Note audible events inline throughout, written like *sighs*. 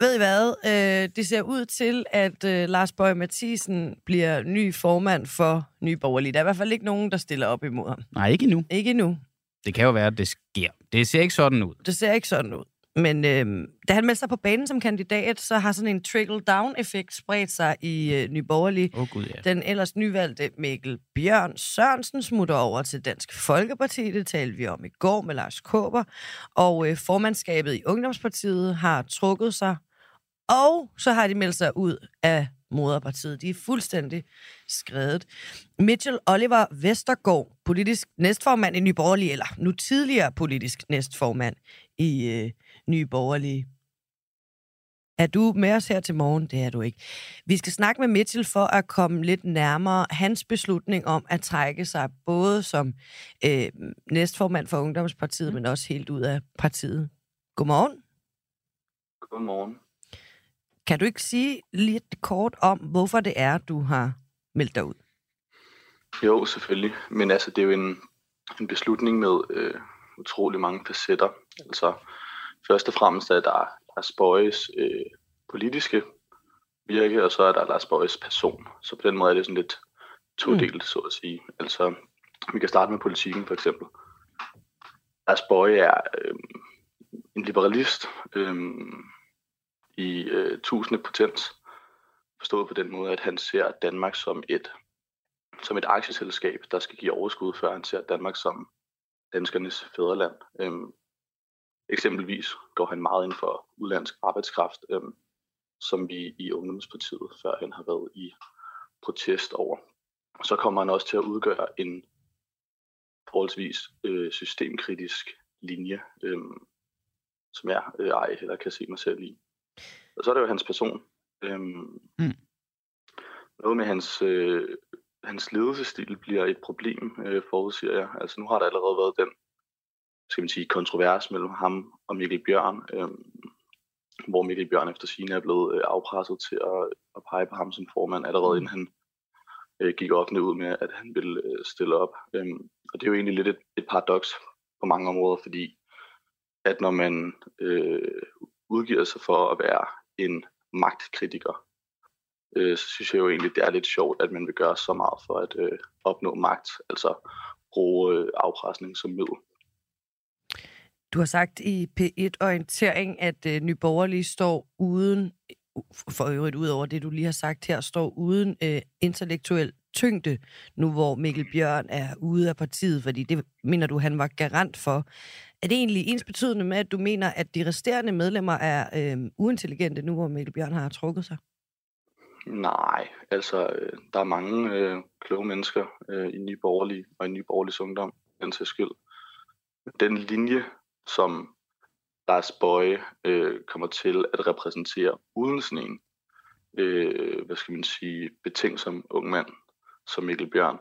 Ved I hvad? Øh, det ser ud til, at øh, Lars Bøge Mathisen bliver ny formand for Nye Borgerlige. Der er i hvert fald ikke nogen, der stiller op imod ham. Nej, ikke endnu. Ikke endnu. Det kan jo være, at det sker. Det ser ikke sådan ud. Det ser ikke sådan ud. Men øh, da han meldte sig på banen som kandidat, så har sådan en trickle-down-effekt spredt sig i øh. Åh oh, gud, ja. Den ellers nyvalgte Mikkel Bjørn Sørensen smutter over til Dansk Folkeparti. Det talte vi om i går med Lars Kåber. Og øh, formandskabet i Ungdomspartiet har trukket sig. Og så har de meldt sig ud af moderpartiet. De er fuldstændig skrevet. Mitchell Oliver Vestergaard, politisk næstformand i Nye Borgerlige, eller nu tidligere politisk næstformand i øh, Nye Borgerlige. Er du med os her til morgen? Det er du ikke. Vi skal snakke med Mitchell for at komme lidt nærmere hans beslutning om at trække sig både som øh, næstformand for Ungdomspartiet, men også helt ud af partiet. Godmorgen. Godmorgen. Kan du ikke sige lidt kort om, hvorfor det er, du har meldt dig ud? Jo, selvfølgelig. Men altså, det er jo en, en beslutning med øh, utrolig mange facetter. Altså, først og fremmest er der Lars Bøjes øh, politiske virke, og så er der Lars Bøjes person. Så på den måde er det sådan lidt todelt, mm. så at sige. Altså, vi kan starte med politikken, for eksempel. Lars Bøje er øh, en liberalist øh, i øh, tusinde potens, forstået på den måde, at han ser Danmark som et som et aktieselskab, der skal give overskud, før han ser Danmark som danskernes fædreland. Øhm, eksempelvis går han meget ind for udlandsk arbejdskraft, øhm, som vi i Ungdomspartiet før han har været i protest over. Så kommer han også til at udgøre en forholdsvis øh, systemkritisk linje, øhm, som jeg øh, ej heller kan se mig selv i. Og så er det jo hans person. Øhm, mm. Noget med hans øh, hans ledelsesstil bliver et problem, øh, forudsiger jeg. Altså nu har der allerede været den, skal man sige, kontrovers mellem ham og Mikkel Bjørn, øh, hvor Mikkel Bjørn efter sine er blevet øh, afpresset til at, at pege på ham som formand, allerede inden han øh, gik offentligt ud med, at han ville øh, stille op. Øh, og det er jo egentlig lidt et, et paradoks på mange områder, fordi at når man øh, udgiver sig for at være en magtkritiker, øh, så synes jeg jo egentlig, det er lidt sjovt, at man vil gøre så meget for at øh, opnå magt, altså bruge øh, afpresning som middel. Du har sagt i P1-orientering, at øh, Nye Borgerlige står uden, øh, for øvrigt ud over det, du lige har sagt her, står uden øh, intellektuel tyngde, nu hvor Mikkel Bjørn er ude af partiet, fordi det mener du, han var garant for. Er det egentlig ens betydende med, at du mener, at de resterende medlemmer er øh, uintelligente, nu hvor Mikkel Bjørn har trukket sig? Nej, altså øh, der er mange øh, kloge mennesker øh, i Nye Borgerlige og i Nye Borgerliges Ungdom, den til skyld. Den linje, som Lars Bøje øh, kommer til at repræsentere uden sådan en, øh, hvad skal man sige, betænksom ung mand som Mikkel Bjørn,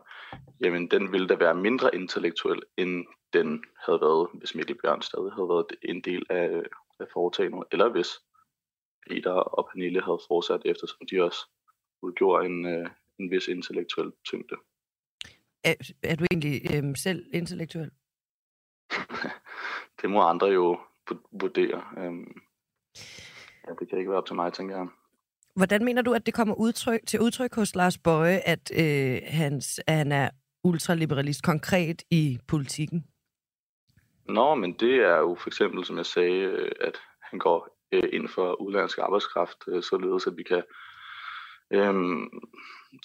jamen den ville da være mindre intellektuel, end den havde været, hvis Mikkel Bjørn stadig havde været en del af, af foretagendet, eller hvis Peter og Pernille havde fortsat, eftersom de også udgjorde en, øh, en vis intellektuel tyngde. Er, er du egentlig øh, selv intellektuel? *laughs* det må andre jo vurdere. Øhm, ja, det kan ikke være op til mig, tænker jeg. Hvordan mener du, at det kommer udtryk, til udtryk hos Lars Bøje, at, øh, hans, at han er ultraliberalist konkret i politikken? Nå, men det er jo for eksempel, som jeg sagde, øh, at han går øh, ind for udlandsk arbejdskraft, øh, således at vi kan øhm,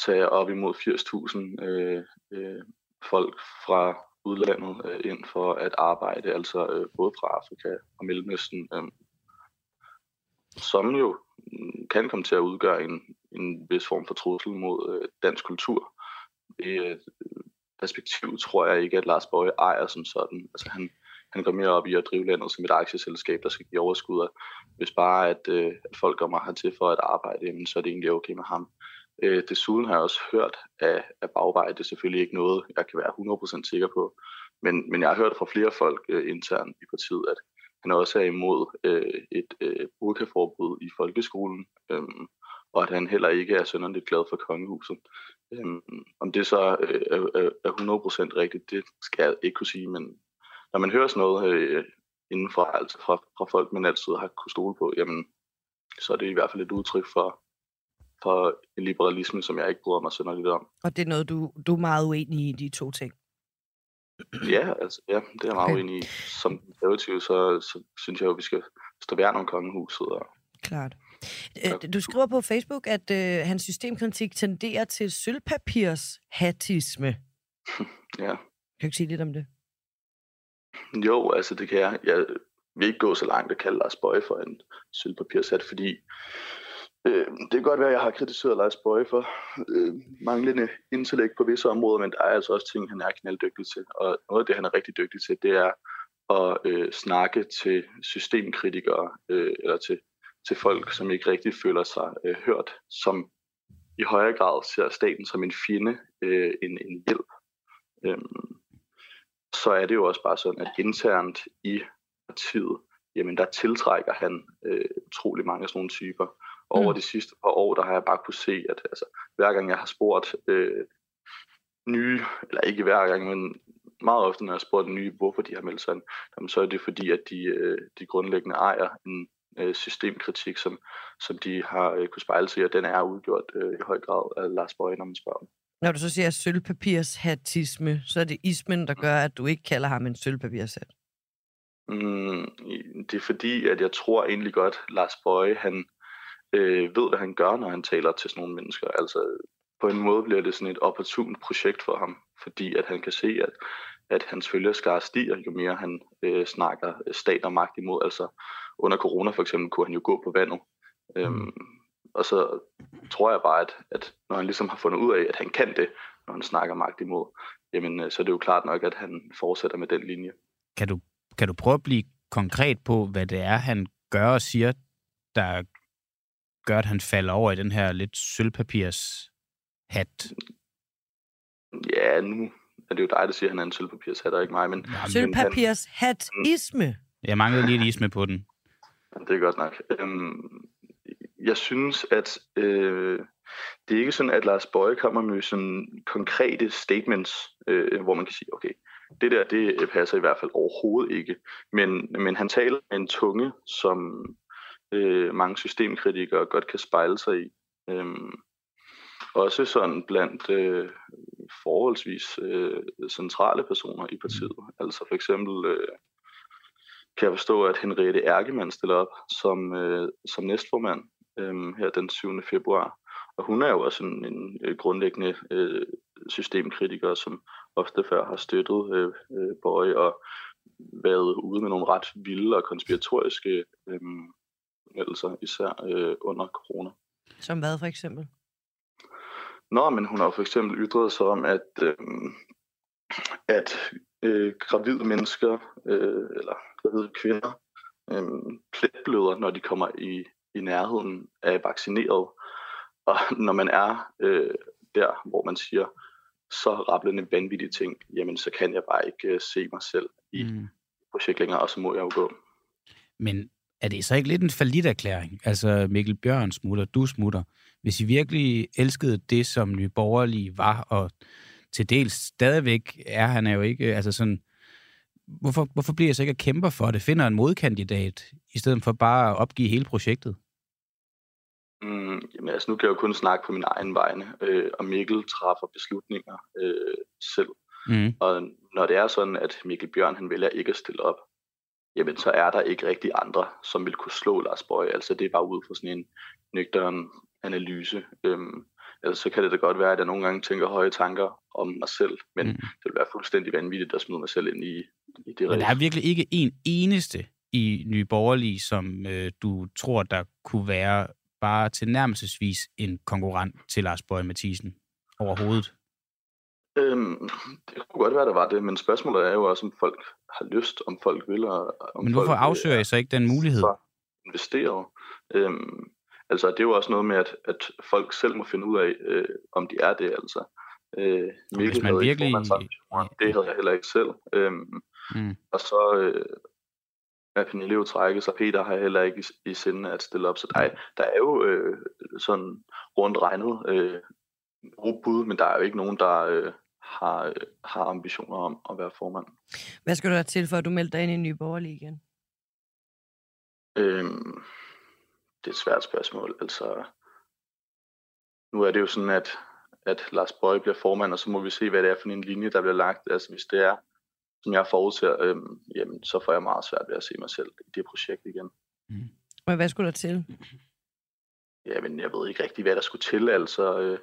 tage op imod 80.000 øh, øh, folk fra udlandet øh, ind for at arbejde, altså øh, både fra Afrika og Mellemøsten, øh, som jo mm, kan komme til at udgøre en, en vis form for trussel mod øh, dansk kultur. Det øh, perspektiv tror jeg ikke, at Lars Bøge ejer som sådan. Altså han, han går mere op i at drive landet som et aktieselskab, der skal give overskud. Hvis bare at, øh, at folk kommer hertil for at arbejde, jamen, så er det egentlig okay med ham. Øh, desuden har jeg også hørt af, af bagvej, det er selvfølgelig ikke noget, jeg kan være 100% sikker på, men, men jeg har hørt fra flere folk øh, internt i partiet, at han også er imod øh, et øh, burkaforbud i folkeskolen, øh, og at han heller ikke er sønderligt glad for kongehuset. Øh, om det så øh, er, er 100% rigtigt, det skal jeg ikke kunne sige, men når man hører sådan noget øh, indenfra, altså fra, fra folk, man altid har kunne stole på, jamen, så er det i hvert fald et udtryk for, for en liberalisme, som jeg ikke bryder mig synderligt om. Og det er noget, du, du er meget uenig i, de to ting? Ja, altså, ja, det er jeg meget okay. uenig i. Som konservativ, så, så synes jeg jo, at vi skal stå værn om kongehuset. Og... Klart. Du skriver på Facebook, at øh, hans systemkritik tenderer til sølvpapirs hatisme. *laughs* ja. Kan du ikke sige lidt om det? Jo, altså det kan jeg. Jeg vil ikke gå så langt at kalde Lars Bøje for en sølvpapirshat, fordi øh, det kan godt være, at jeg har kritiseret Lars Bøje for øh, manglende intellekt på visse områder, men der er altså også ting, han er knalddygtig til. Og noget af det, han er rigtig dygtig til, det er at øh, snakke til systemkritikere, øh, eller til, til folk, som ikke rigtig føler sig øh, hørt, som i højere grad ser staten som en fjende øh, en, en hjælp. Øhm, så er det jo også bare sådan, at internt i partiet, jamen der tiltrækker han øh, utrolig mange af sådan nogle typer. Over mm. de sidste par år, der har jeg bare kunne se, at altså, hver gang jeg har spurgt øh, nye, eller ikke hver gang, men meget ofte, når jeg har spurgt nye, hvorfor de har meldt sig jamen, så er det fordi, at de, øh, de grundlæggende ejer en øh, systemkritik, som, som de har øh, kunne spejle sig i, og den er udgjort øh, i høj grad af Lars Bøge, når man spørger dem. Når du så siger sølvpapirshatisme, så er det ismen, der gør, at du ikke kalder ham en sølvpapirshat. Mm, det er fordi, at jeg tror egentlig godt, Lars Bøje, han øh, ved, hvad han gør, når han taler til sådan nogle mennesker. Altså, på en måde bliver det sådan et opportunt projekt for ham, fordi at han kan se, at, at hans følgerskare stiger, jo mere han øh, snakker stat og magt imod. Altså, under corona for eksempel kunne han jo gå på vandet. Mm. Øhm, og så tror jeg bare, at, at når han ligesom har fundet ud af, at han kan det, når han snakker magt imod, jamen øh, så er det jo klart nok, at han fortsætter med den linje. Kan du, kan du prøve at blive konkret på, hvad det er, han gør og siger, der gør, at han falder over i den her lidt sølvpapirs hat? Ja, nu er det jo dig, der siger, at han er en sølvpapirshat, og ikke mig. Men, Sølvpapirs hatisme? Jeg manglede lige et isme på den. Det er godt nok. Øhm, jeg synes, at øh, det er ikke sådan, at Lars Bøje kommer med sådan konkrete statements, øh, hvor man kan sige, okay, det der, det passer i hvert fald overhovedet ikke. Men, men han taler med en tunge, som øh, mange systemkritikere godt kan spejle sig i. Øhm, også sådan blandt øh, forholdsvis øh, centrale personer i partiet. Altså for eksempel øh, kan jeg forstå, at Henriette Erkemann stiller op som, øh, som næstformand øh, her den 7. februar. Og hun er jo også en, en, en grundlæggende øh, systemkritiker, som ofte før har støttet øh, øh, Bøje og været ude med nogle ret vilde og konspiratoriske øh, meldelser, især øh, under corona. Som hvad for eksempel? Nå, men hun har for eksempel ytret sig om, at, øh, at øh, gravide mennesker, øh, eller gravide kvinder, øh, pletbløder, når de kommer i, i nærheden af vaccineret. Og når man er øh, der, hvor man siger så rablende vanvittige ting, jamen så kan jeg bare ikke øh, se mig selv i mm. projekt længere, og så må jeg jo gå. Men er det så ikke lidt en falit erklæring? Altså Mikkel Bjørn smutter, du smutter. Hvis I virkelig elskede det, som Nye Borgerlige var, og til dels stadigvæk er han er jo ikke, altså sådan, hvorfor, hvorfor bliver jeg så ikke at kæmpe for det? Finder en modkandidat, i stedet for bare at opgive hele projektet? Mm, jamen altså, nu kan jeg jo kun snakke på min egen vegne, øh, og Mikkel træffer beslutninger øh, selv. Mm. Og når det er sådan, at Mikkel Bjørn han vælger ikke at stille op, jamen så er der ikke rigtig andre, som vil kunne slå Lars Bøje. Altså det er bare ud fra sådan en nøgteren analyse. Øhm, altså så kan det da godt være, at jeg nogle gange tænker høje tanker om mig selv, men mm. det vil være fuldstændig vanvittigt at smide mig selv ind i, i det Men der er virkelig ikke en eneste i Nye Borgerlige, som øh, du tror, der kunne være bare tilnærmelsesvis en konkurrent til Lars Bøje Mathisen overhovedet? Øhm, det kunne godt være, der var det, men spørgsmålet er jo også, om folk har lyst, om folk vil. Og, om men hvorfor folk, afsøger I så ikke den mulighed? Investere. Øhm, altså, det er jo også noget med, at, at folk selv må finde ud af, øh, om de er det, altså. Øh, Hvis man virkelig... Ikke det havde jeg heller ikke selv. Øhm, mm. Og så øh, er Pernille jo trækket, så Peter har heller ikke i, i sinde at stille op. Så der, der er jo øh, sådan rundt regnet øh, bud, men der er jo ikke nogen, der, øh, har, har ambitioner om at være formand. Hvad skal du have til, for at du melder dig ind i Nye Borgerlige igen? Øhm, det er et svært spørgsmål. Altså, nu er det jo sådan, at, at Lars Bøje bliver formand, og så må vi se, hvad det er for en linje, der bliver lagt. Altså, hvis det er, som jeg forudser, øhm, jamen, så får jeg meget svært ved at se mig selv i det projekt igen. Og hvad skulle der til? Jamen, jeg ved ikke rigtig, hvad der skulle til. Altså, øh,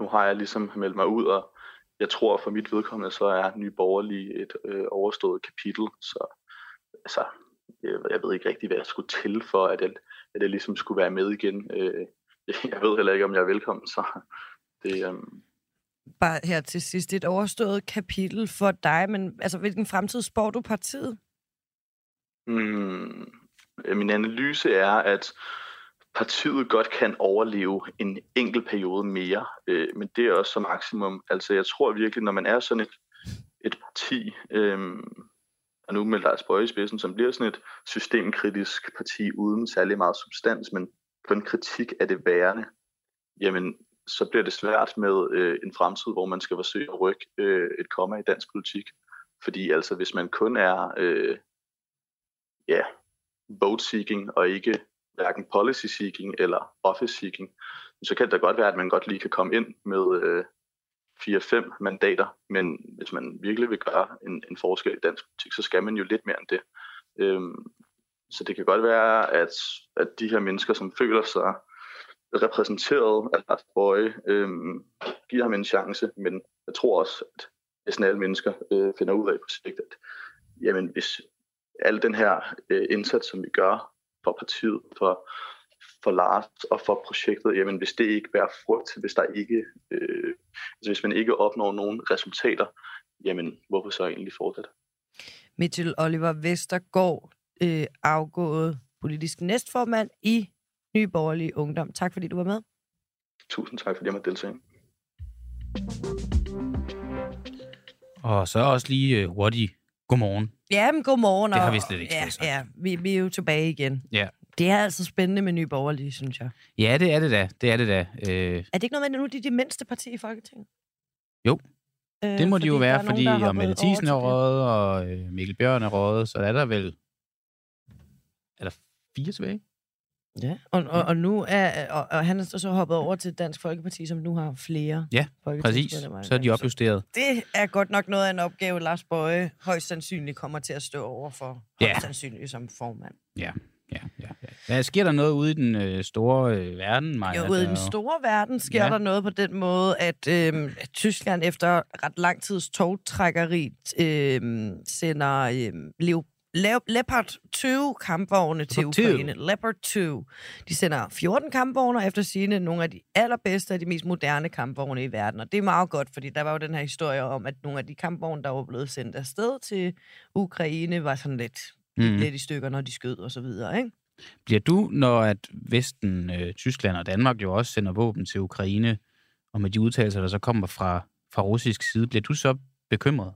nu har jeg ligesom meldt mig ud, og jeg tror, for mit vedkommende, så er Nye Borgerlige et øh, overstået kapitel. Så altså, jeg, jeg ved ikke rigtig, hvad der skulle til for, at jeg, at jeg ligesom skulle være med igen. Øh, *laughs* jeg ved heller ikke, om jeg er velkommen, så det, øh, Bare her til sidst et overstået kapitel for dig, men altså, hvilken fremtid spår du partiet? Mm, min analyse er, at partiet godt kan overleve en enkelt periode mere, øh, men det er også som maksimum. Altså jeg tror virkelig, når man er sådan et, et parti, øh, og nu med Lars Bøge i spidsen, som bliver sådan et systemkritisk parti uden særlig meget substans, men kun kritik af det værende, jamen så bliver det svært med øh, en fremtid, hvor man skal forsøge at rykke øh, et komma i dansk politik. Fordi altså, hvis man kun er øh, ja, vote seeking og ikke hverken policy seeking eller office seeking, så kan det da godt være, at man godt lige kan komme ind med øh, 4-5 mandater, men hvis man virkelig vil gøre en, en forskel i dansk politik, så skal man jo lidt mere end det. Øhm, så det kan godt være, at, at de her mennesker, som føler sig repræsenteret af Lars Bøje, øhm, giver ham en chance, men jeg tror også, at næsten alle mennesker øh, finder ud af på sigt, at jamen, hvis al den her øh, indsats, som vi gør for partiet, for, for Lars og for projektet, jamen hvis det ikke bærer frugt, hvis der ikke, øh, altså hvis man ikke opnår nogen resultater, jamen hvorfor så egentlig fortsætte? Mitchell Oliver Vestergaard, øh, afgået politisk næstformand i Nye Borgerlige Ungdom. Tak fordi du var med. Tusind tak, fordi jeg måtte deltage. Og så også lige øh, hurtigt godmorgen. Ja, men godmorgen. Det har vi slet ikke Ja, sagt. ja vi, vi er jo tilbage igen. Ja. Det er altså spændende med Nye Borgerlige, synes jeg. Ja, det er det da. Det er det da. Øh, Er det ikke noget med, at nu er de de mindste partier i Folketinget? Jo. Øh, det må de jo være, fordi og Mette Thiesen er det. røget, og øh, Mikkel Bjørn er røget, så er der vel... Er der fire tilbage? Ja, og, og, og nu er og, og han er så hoppet over til Dansk Folkeparti, som nu har flere Ja, Præcis. Så er de opjusteret. Det er godt nok noget af en opgave, Lars Bøje højst sandsynligt kommer til at stå over for. Ja. Højst sandsynligt som formand. Ja, ja, ja. ja. Hvad sker der noget ude i den øh, store øh, verden, Maja? Jo, ude i den store verden sker Ja. ja. der noget på den måde, at øh, Tyskland efter ret lang tids togtrækkeri øh, sender øh, Leo, Le- Leopard 20 kampvogne til Leopard 20. Ukraine. Leopard 20. De sender 14 kampvogne, og efter sigende nogle af de allerbedste og de mest moderne kampvogne i verden. Og det er meget godt, fordi der var jo den her historie om, at nogle af de kampvogne, der var blevet sendt afsted til Ukraine, var sådan lidt, mm. lidt i stykker, når de skød og så videre, ikke? Bliver du, når at Vesten, øh, Tyskland og Danmark jo også sender våben til Ukraine, og med de udtalelser, der så kommer fra, fra russisk side, bliver du så bekymret?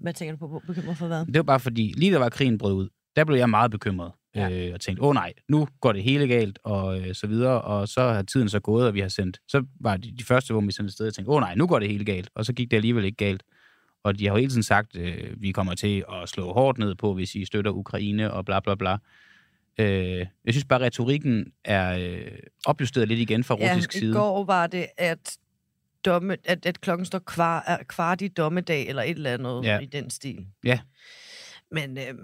Hvad tænker du på? Bekymret for hvad? Det var bare fordi, lige da var krigen brød ud, der blev jeg meget bekymret. Ja. Øh, og tænkte, åh nej, nu går det hele galt, og øh, så videre. Og så har tiden så gået, og vi har sendt... Så var de, de første, hvor vi sendte afsted, og tænkte, åh nej, nu går det hele galt. Og så gik det alligevel ikke galt. Og de har jo hele tiden sagt, øh, vi kommer til at slå hårdt ned på, hvis I støtter Ukraine, og bla bla bla. Øh, jeg synes bare, at retorikken er øh, opjusteret lidt igen fra russisk ja, side. i går var det, at, domme, at, at klokken står kvar, er kvart i dommedag, eller et eller andet Ja. i den stil. Ja. Men øhm,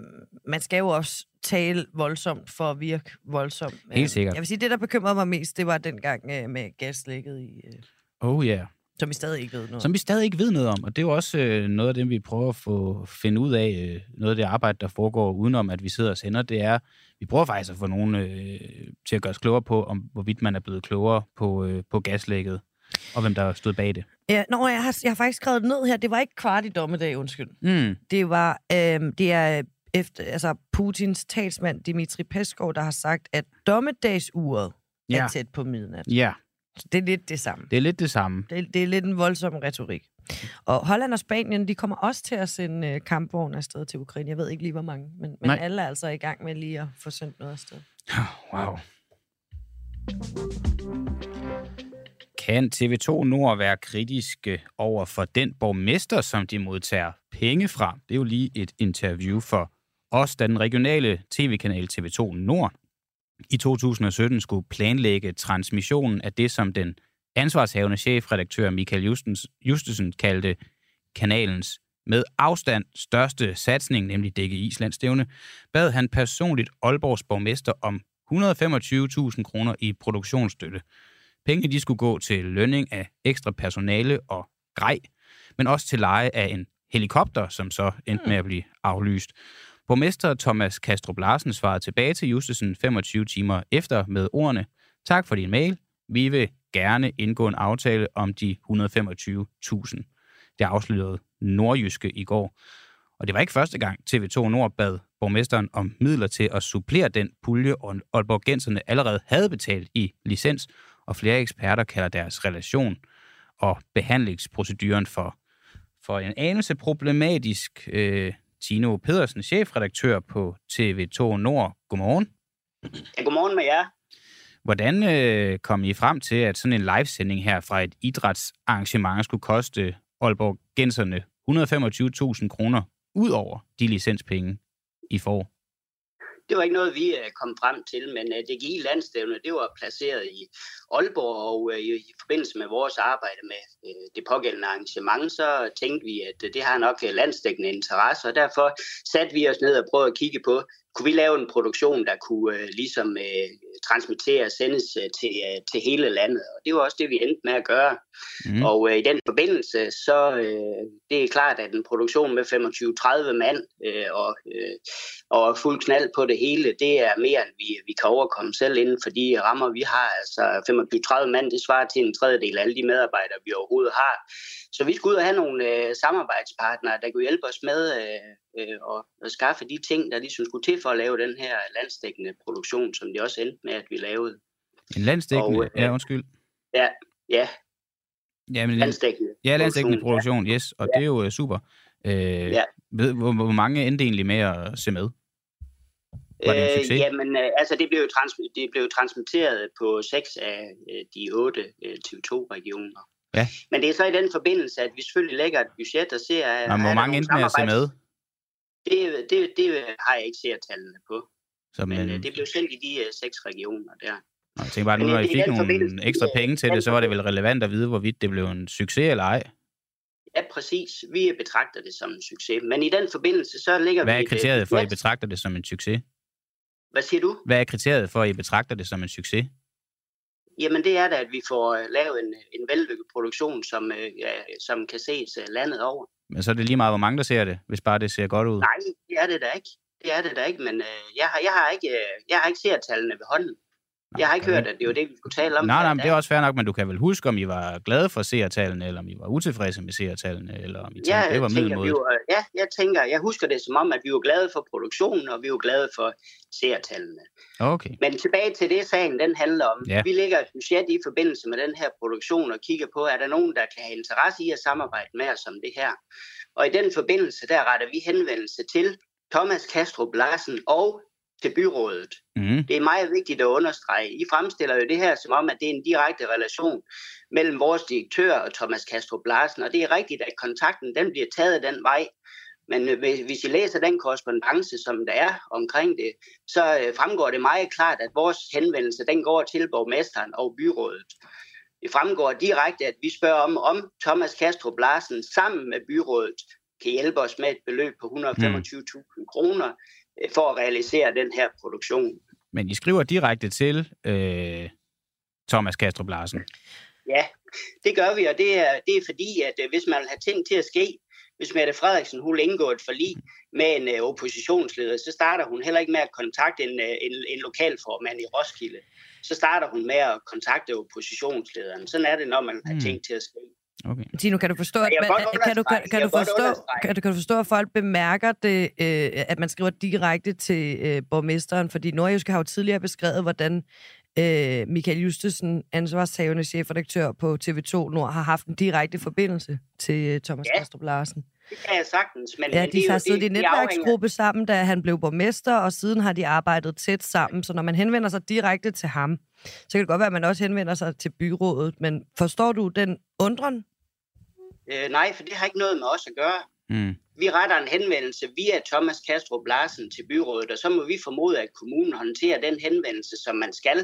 man skal jo også tale voldsomt for at virke voldsomt. Helt Øhm, sikkert. Jeg vil sige, det, der bekymrede mig mest, det var dengang øh, med gaslægget, i, øh, Oh ja. Yeah. som vi stadig ikke ved noget Som vi stadig ikke ved noget om. Og det er jo også øh, noget af det, vi prøver at få finde ud af. Øh, noget af det arbejde, der foregår udenom, at vi sidder og sender, det er, vi prøver faktisk at få nogen øh, til at gøre os klogere på, om hvorvidt man er blevet klogere på, øh, på gaslægget, og hvem der stod bag det. Ja, nå, jeg har, jeg har faktisk skrevet det ned her. Det var ikke kvart i dommedag, undskyld. Mm. Det var, øhm, det er efter, altså Putins talsmand Dimitri Peskov, der har sagt, at dommedagsuret Ja. er tæt på midnat. Ja, Så det er lidt det samme. det er lidt det samme. Det, det er lidt en voldsom retorik. Og Holland og Spanien, de kommer også til at sende øh, kampvogne afsted til Ukraine. Jeg ved ikke lige, hvor mange, men, men Nej. alle er altså i gang med lige at få sendt noget afsted. Wow. Kan TV2 Nord være kritiske over for den borgmester, som de modtager penge fra? Det er jo lige et interview for os, da den regionale tv-kanal TV2 Nord i 2017 skulle planlægge transmissionen af det, som den ansvarshavende chefredaktør Michael Justesen kaldte kanalens med afstand største satsning, nemlig Dække Islandstævne, bad han personligt Aalborgs borgmester om 125.000 kroner i produktionsstøtte. Pengene de skulle gå til lønning af ekstra personale og grej, men også til leje af en helikopter, som så endte med at blive aflyst. Borgmester Thomas Kastrup Larsen svarede tilbage til Justesen 25 timer efter med ordene, tak for din mail, vi vil gerne indgå en aftale om de 125.000. Det afslørede Nordjyske i går. Og det var ikke første gang TV2 Nord bad borgmesteren om midler til at supplere den pulje, Aalborgenserne allerede havde betalt i licens, og flere eksperter kalder deres relation og behandlingsproceduren for, for en anelse problematisk. Øh, Tino Pedersen, chefredaktør på TV2 Nord. Godmorgen. Ja, godmorgen med jer. Hvordan øh, kom I frem til, at sådan en livesending her fra et idrætsarrangement skulle koste Aalborg Genserne 125.000 kroner ud over de licenspenge, I får? Det var ikke noget, vi øh, kom frem til, men DGI det landstævne, det var placeret i Aalborg, og øh, i forbindelse med vores arbejde med det pågældende arrangement, så tænkte vi, at det har nok landstækkende interesse, og derfor satte vi os ned og prøvede at kigge på, kunne vi lave en produktion, der kunne øh, ligesom øh, transmittere og sendes øh, til, øh, til hele landet. Og det var også det, vi endte med at gøre. Mm. Og øh, i den forbindelse, så øh, det er klart, at en produktion med 25-30 mand øh, og, øh, og fuld knald på det hele, det er mere, end vi, vi kan overkomme selv inden for de rammer, vi har. Altså 25-30 mand, det svarer til en tredjedel af alle de medarbejdere, vi overhovedet har. Så vi skulle ud og have nogle øh, samarbejdspartnere, der kunne hjælpe os med øh, øh, at, at skaffe de ting, der ligesom skulle til for at lave den her landsdækkende produktion, som det også endte med, at vi lavede. En landsdækkende? Og, øh, ja, undskyld. Ja, ja. Ja, men, landsdækkende, ja, landsdækkende produktion, yes, og ja. det er jo uh, super. Øh, ja. ved, hvor, hvor mange endte egentlig med at se med? Var det en succes? Øh, jamen, øh, altså det blev, jo trans- det blev transmitteret på seks af øh, de otte øh, TV2-regioner. Ja. Men det er så i den forbindelse, at vi selvfølgelig lægger et budget og ser... Nå, hvor mange endte med at se med? Det, det, det har jeg ikke set tallene på. Så, men, men øh, det blev sendt i de uh, seks regioner der. Nå, jeg tænker bare, nu når I fik nogle ekstra penge til det, så var det vel relevant at vide, hvorvidt det blev en succes eller ej? Ja, præcis. Vi betragter det som en succes. Men i den forbindelse, så ligger Hvad vi... Hvad er kriteriet for, at I betragter det som en succes? Hvad siger du? Hvad er kriteriet for, at I betragter det som en succes? Jamen det er da, at vi får uh, lavet en, en vellykket produktion, som, ja, som kan ses landet over. Men så er det lige meget, hvor mange der ser det, hvis bare det ser godt ud? Nej, det er det da ikke. Det er det da ikke, men øh, jeg, har, jeg, har ikke, øh, jeg har ikke set tallene ved hånden. Jeg har ikke hørt, at det var det, vi skulle tale om. Nej, nej, men det er også fair nok, men du kan vel huske, om I var glade for seertallene, eller om I var utilfredse med seertallene, eller om I tænkte, ja, det var middelmåde. Ja, jeg tænker, jeg husker det som om, at vi var glade for produktionen, og vi var glade for seertallene. Okay. Men tilbage til det, sagen den handler om. Ja. Vi lægger et budget i forbindelse med den her produktion, og kigger på, er der nogen, der kan have interesse i at samarbejde med os om det her. Og i den forbindelse, der retter vi henvendelse til Thomas Kastrup Larsen og til byrådet. Mm. Det er meget vigtigt at understrege. I fremstiller jo det her som om, at det er en direkte relation mellem vores direktør og Thomas Kastrup Larsen, og det er rigtigt, at kontakten den bliver taget den vej. Men øh, hvis I læser den korrespondence, som der er omkring det, så øh, fremgår det meget klart, at vores henvendelse den går til borgmesteren og byrådet. Det fremgår direkte, at vi spørger om, om Thomas Kastrup Larsen sammen med byrådet kan hjælpe os med et beløb på 125.000 kroner Øh, for at realisere den her produktion. Men I skriver direkte til øh, Thomas Kastrup Larsen? Ja, det gør vi, og det er, det er fordi, at øh, hvis man vil have ting til at ske, hvis Mette Frederiksen hun vil indgå et forlig med en uh, oppositionsleder, så starter hun heller ikke med at kontakte en, uh, en, en lokalformand i Roskilde. Så starter hun med at kontakte oppositionslederen. Sådan er det, når man har mm. ting til at ske. Okay. Tino, kan du forstå, at, man, kan, du, kan, kan, du forstå, kan, du, kan du forstå, at folk bemærker det, øh, at man skriver direkte til øh, borgmesteren? Fordi Nordjysk har jo tidligere beskrevet, hvordan øh, Michael Justesen, ansvarshavende chefredaktør på TV2 Nord, har haft en direkte forbindelse til øh, Thomas ja. Kastrup Larsen. Det kan jeg sagtens. Men, Ja, de det har siddet i netværksgruppe sammen, da han blev borgmester, og siden har de arbejdet tæt sammen. Så når man henvender sig direkte til ham, så kan det godt være, at man også henvender sig til byrådet. Men forstår du den undren? Øh, nej, for det har ikke noget med os at gøre. Mm. Vi retter en henvendelse via Thomas Kastrup Larsen til byrådet, og så må vi formode, at kommunen håndterer den henvendelse, som man skal.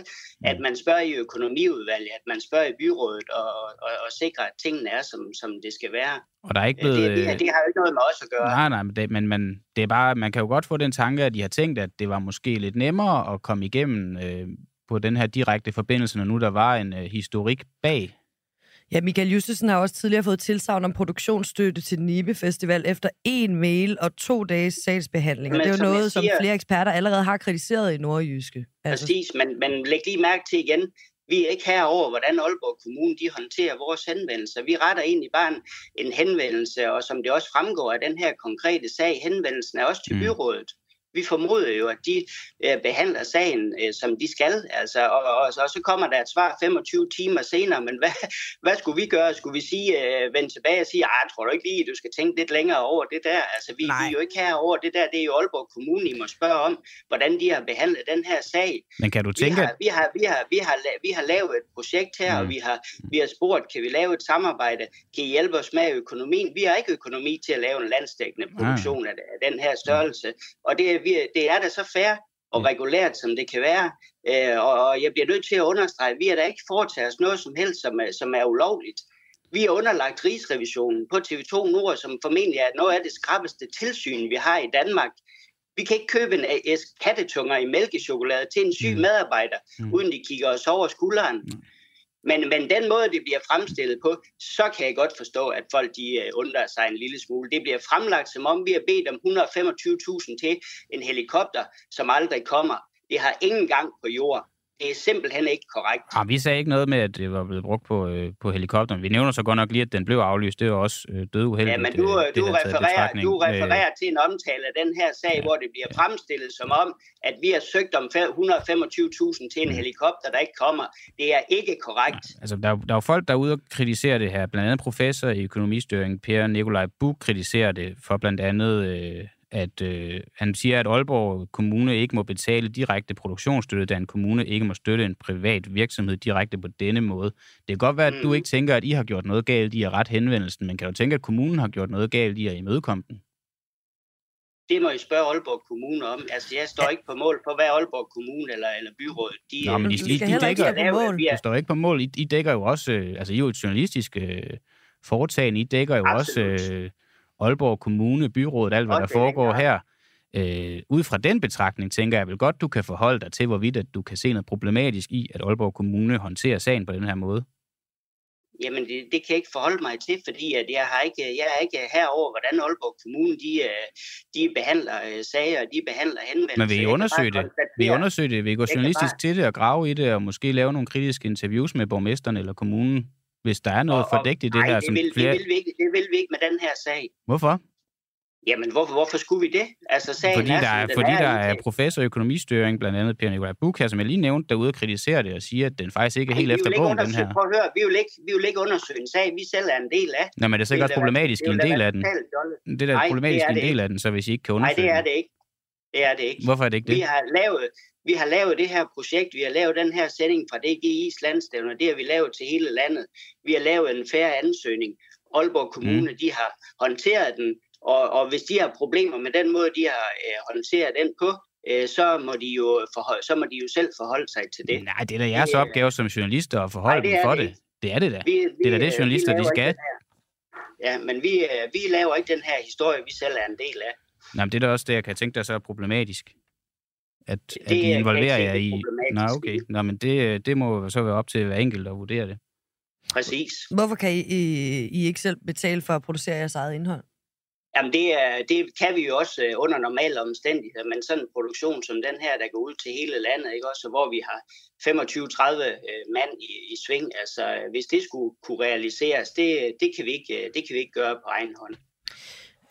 At man spørger i økonomiudvalget, at man spørger i byrådet, og, og, og sikrer, at tingene er, som, som det skal være. Og der er ikke blevet... det, det, det har jo ikke noget med os at gøre. Nej, nej, men, det, men man, det er bare, man kan jo godt få den tanke, at de har tænkt, at det var måske lidt nemmere at komme igennem øh, på den her direkte forbindelse, når nu der var en øh, historik bag. Ja, Michael Justesen har også tidligere fået tilsavn om produktionsstøtte til Nibe Festival efter en mail og to dages sagsbehandling. Men det er jo som noget, som siger- flere eksperter allerede har kritiseret i Nordjyske. Altså, Præcis, men, men læg lige mærke til igen, vi er ikke herover, hvordan Aalborg Kommune de håndterer vores henvendelser. Vi retter egentlig bare en, en henvendelse, og som det også fremgår af den her konkrete sag, henvendelsen er også til Mm. byrådet. Vi formoder jo, at de øh, behandler sagen, øh, som de skal. Altså, og, og, og så kommer der et svar 25 timer senere, men hvad, *laughs* hvad skulle vi gøre? Skulle vi sige, øh, vende tilbage og sige, jeg tror du ikke lige, du skal tænke lidt længere over det der? Altså, vi, vi er jo ikke herover det der. Det er jo Aalborg Kommune, I må spørge om, hvordan de har behandlet den her sag. Men kan du Vi tænke, har, vi, har, vi, har, vi, har, vi har lavet et projekt her, Mm. og vi har, vi har spurgt, kan vi lave et samarbejde? Kan I hjælpe os med økonomien? Vi har ikke økonomi til at lave en landsdækkende produktion af, af den her størrelse. Og det, er vi, det er da så fair og Mm. regulært, som det kan være. Øh, og, og jeg bliver nødt til at understrege, at vi har da ikke foretaget os noget som helst, som er, som er ulovligt. Vi er underlagt Rigsrevisionen på TV2 Nord, som formentlig er noget af det skrappeste tilsyn, vi har i Danmark. Vi kan ikke købe en æske kattetunger i mælkechokolade til en syg Mm. medarbejder, Mm. uden de kigger os over skulderen. Mm. Men, men den måde, det bliver fremstillet på, så kan jeg godt forstå, at folk de øh, undrer sig en lille smule. Det bliver fremlagt, som om vi har bedt om 125.000 til en helikopter, som aldrig kommer. Det har ingen gang på jord. Det er simpelthen ikke korrekt. Ah, vi sagde ikke noget med, at det var blevet brugt på, øh, på helikopteren. Vi nævner så godt nok lige, at den blev aflyst. Det var også øh, døduheldigt. Ja, men du, øh, øh, du, refererer, du refererer til en omtale af den her sag, Ja. hvor det bliver fremstillet som om, at vi har søgt om fe- 125.000 til en Mm. helikopter, der ikke kommer. Det er ikke korrekt. Altså, der, er der er jo folk, der er ude og kritisere det her. Blandt andet professor i økonomistyring, Per Nikolaj Buk, kritiserer det for blandt andet, øh, at øh, han siger, at Aalborg Kommune ikke må betale direkte produktionsstøtte, da en kommune ikke må støtte en privat virksomhed direkte på denne måde. Det kan godt være, at du Mm. ikke tænker, at I har gjort noget galt i at ret henvendelsen, men kan du tænke, at kommunen har gjort noget galt i at imødekomme den? Det må I spørge Aalborg Kommune om. Altså, jeg står ikke på mål for, hvad Aalborg Kommune eller, eller byrådet. De, Nå, men I, Du I, I ikke dækker, på mål. Du står ikke på mål. I, I dækker jo også, øh, altså I er jo et journalistisk øh, foretagende. I dækker jo Absolut. også øh, Aalborg Kommune, byrådet, alt hvad Og der foregår er her. Øh, ud fra den betragtning tænker jeg vel godt, du kan forholde dig til, hvorvidt at du kan se noget problematisk i, at Aalborg Kommune håndterer sagen på den her måde. Jamen, det, det kan jeg ikke forholde mig til, fordi at jeg, har ikke, jeg er ikke herover, hvordan Aalborg Kommune de, øh, de behandler øh, sager, de behandler henvendelser. Men vil I undersøge bare det? Vil I undersøge det? Vil I gå journalistisk til det og grave i det, og måske lave nogle kritiske interviews med borgmesteren eller kommunen, hvis der er noget Og- fordækt i det Nej, her? det som vil, flere... det, vil vi ikke, det vil vi ikke med den her sag. Hvorfor? Jamen, hvorfor, hvorfor skulle vi det? Altså, sagen Fordi der som er, fordi der er professor i økonomistyring, blandt andet Per Nikolaj Buk her, som jeg lige nævnte, derude kritiserer det og siger, at den faktisk ikke er Ej, helt vi efter bogen, den her. Prøv at høre, vi vil, ikke, vi vil ikke undersøge en sag, vi selv er en del af. Nå, men det er så ikke vil også problematisk i en del af den. Det er da Nej, problematisk er i en del af den, så hvis I ikke kan Nej, undersøge det er det ikke. Det er det ikke. Hvorfor er det ikke Vi det? har lavet, vi har lavet det her projekt, vi har lavet den her sætning fra DGI's landstævner, det har vi lavet til hele landet. Vi har lavet en færre ansøgning. Aalborg Kommune, mm. de har håndteret den, og, og hvis de har problemer med den måde, de har øh, håndteret den på, øh, så, må de jo forhold, så må de jo selv forholde sig til det. Nej, det er da jeres Det er- opgave som journalister at forholde Nej, dem for det det. Det er det da. Vi, vi, Det er da det, øh, journalister, de skal. Ja, men vi, øh, vi laver ikke den her historie, vi selv er en del af. Nej, men det er da også det, jeg kan tænke, der så er problematisk. At, at kan I jeg involverer jer det i... er i. okay. Nå, men det, det må så være op til hver enkelt at vurdere det. Præcis. Hvorfor kan I, I, I ikke selv betale for at producere jeres eget indhold? Jamen det, er, det kan vi jo også øh, under normale omstændigheder, men sådan en produktion som den her, der går ud til hele landet, ikke også, hvor vi har 25-30 øh, mand i, i sving, altså hvis det skulle kunne realiseres, det, det, kan vi ikke, øh, det kan vi ikke gøre på egen hånd.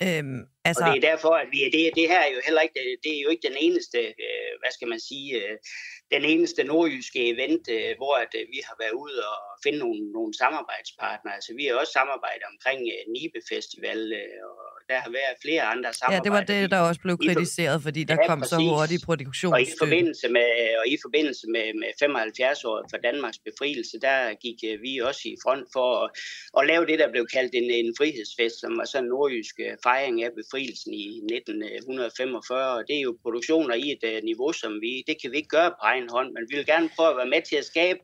Øhm, Altså... Og det er derfor, at vi, det, det her er jo heller ikke, det, det er jo ikke den eneste, øh, hvad skal man sige, øh, den eneste nordjyske event, øh, hvor at, øh, vi har været ude og finde nogle, nogle samarbejdspartnere. Altså vi har også samarbejdet omkring øh, Nibe Festival øh, og der har været flere andre samarbejder. Ja, det var det, der også blev kritiseret, fordi der ja, kom præcis. så hurtigt produktion. Og i forbindelse med, og i forbindelse med, med 75 år for Danmarks befrielse, der gik vi også i front for at, at lave det, der blev kaldt en, en frihedsfest, som var sådan en nordjysk fejring af befrielsen i 1945. Og det er jo produktioner i et niveau, som vi, det kan vi ikke gøre på egen hånd, men vi vil gerne prøve at være med til at skabe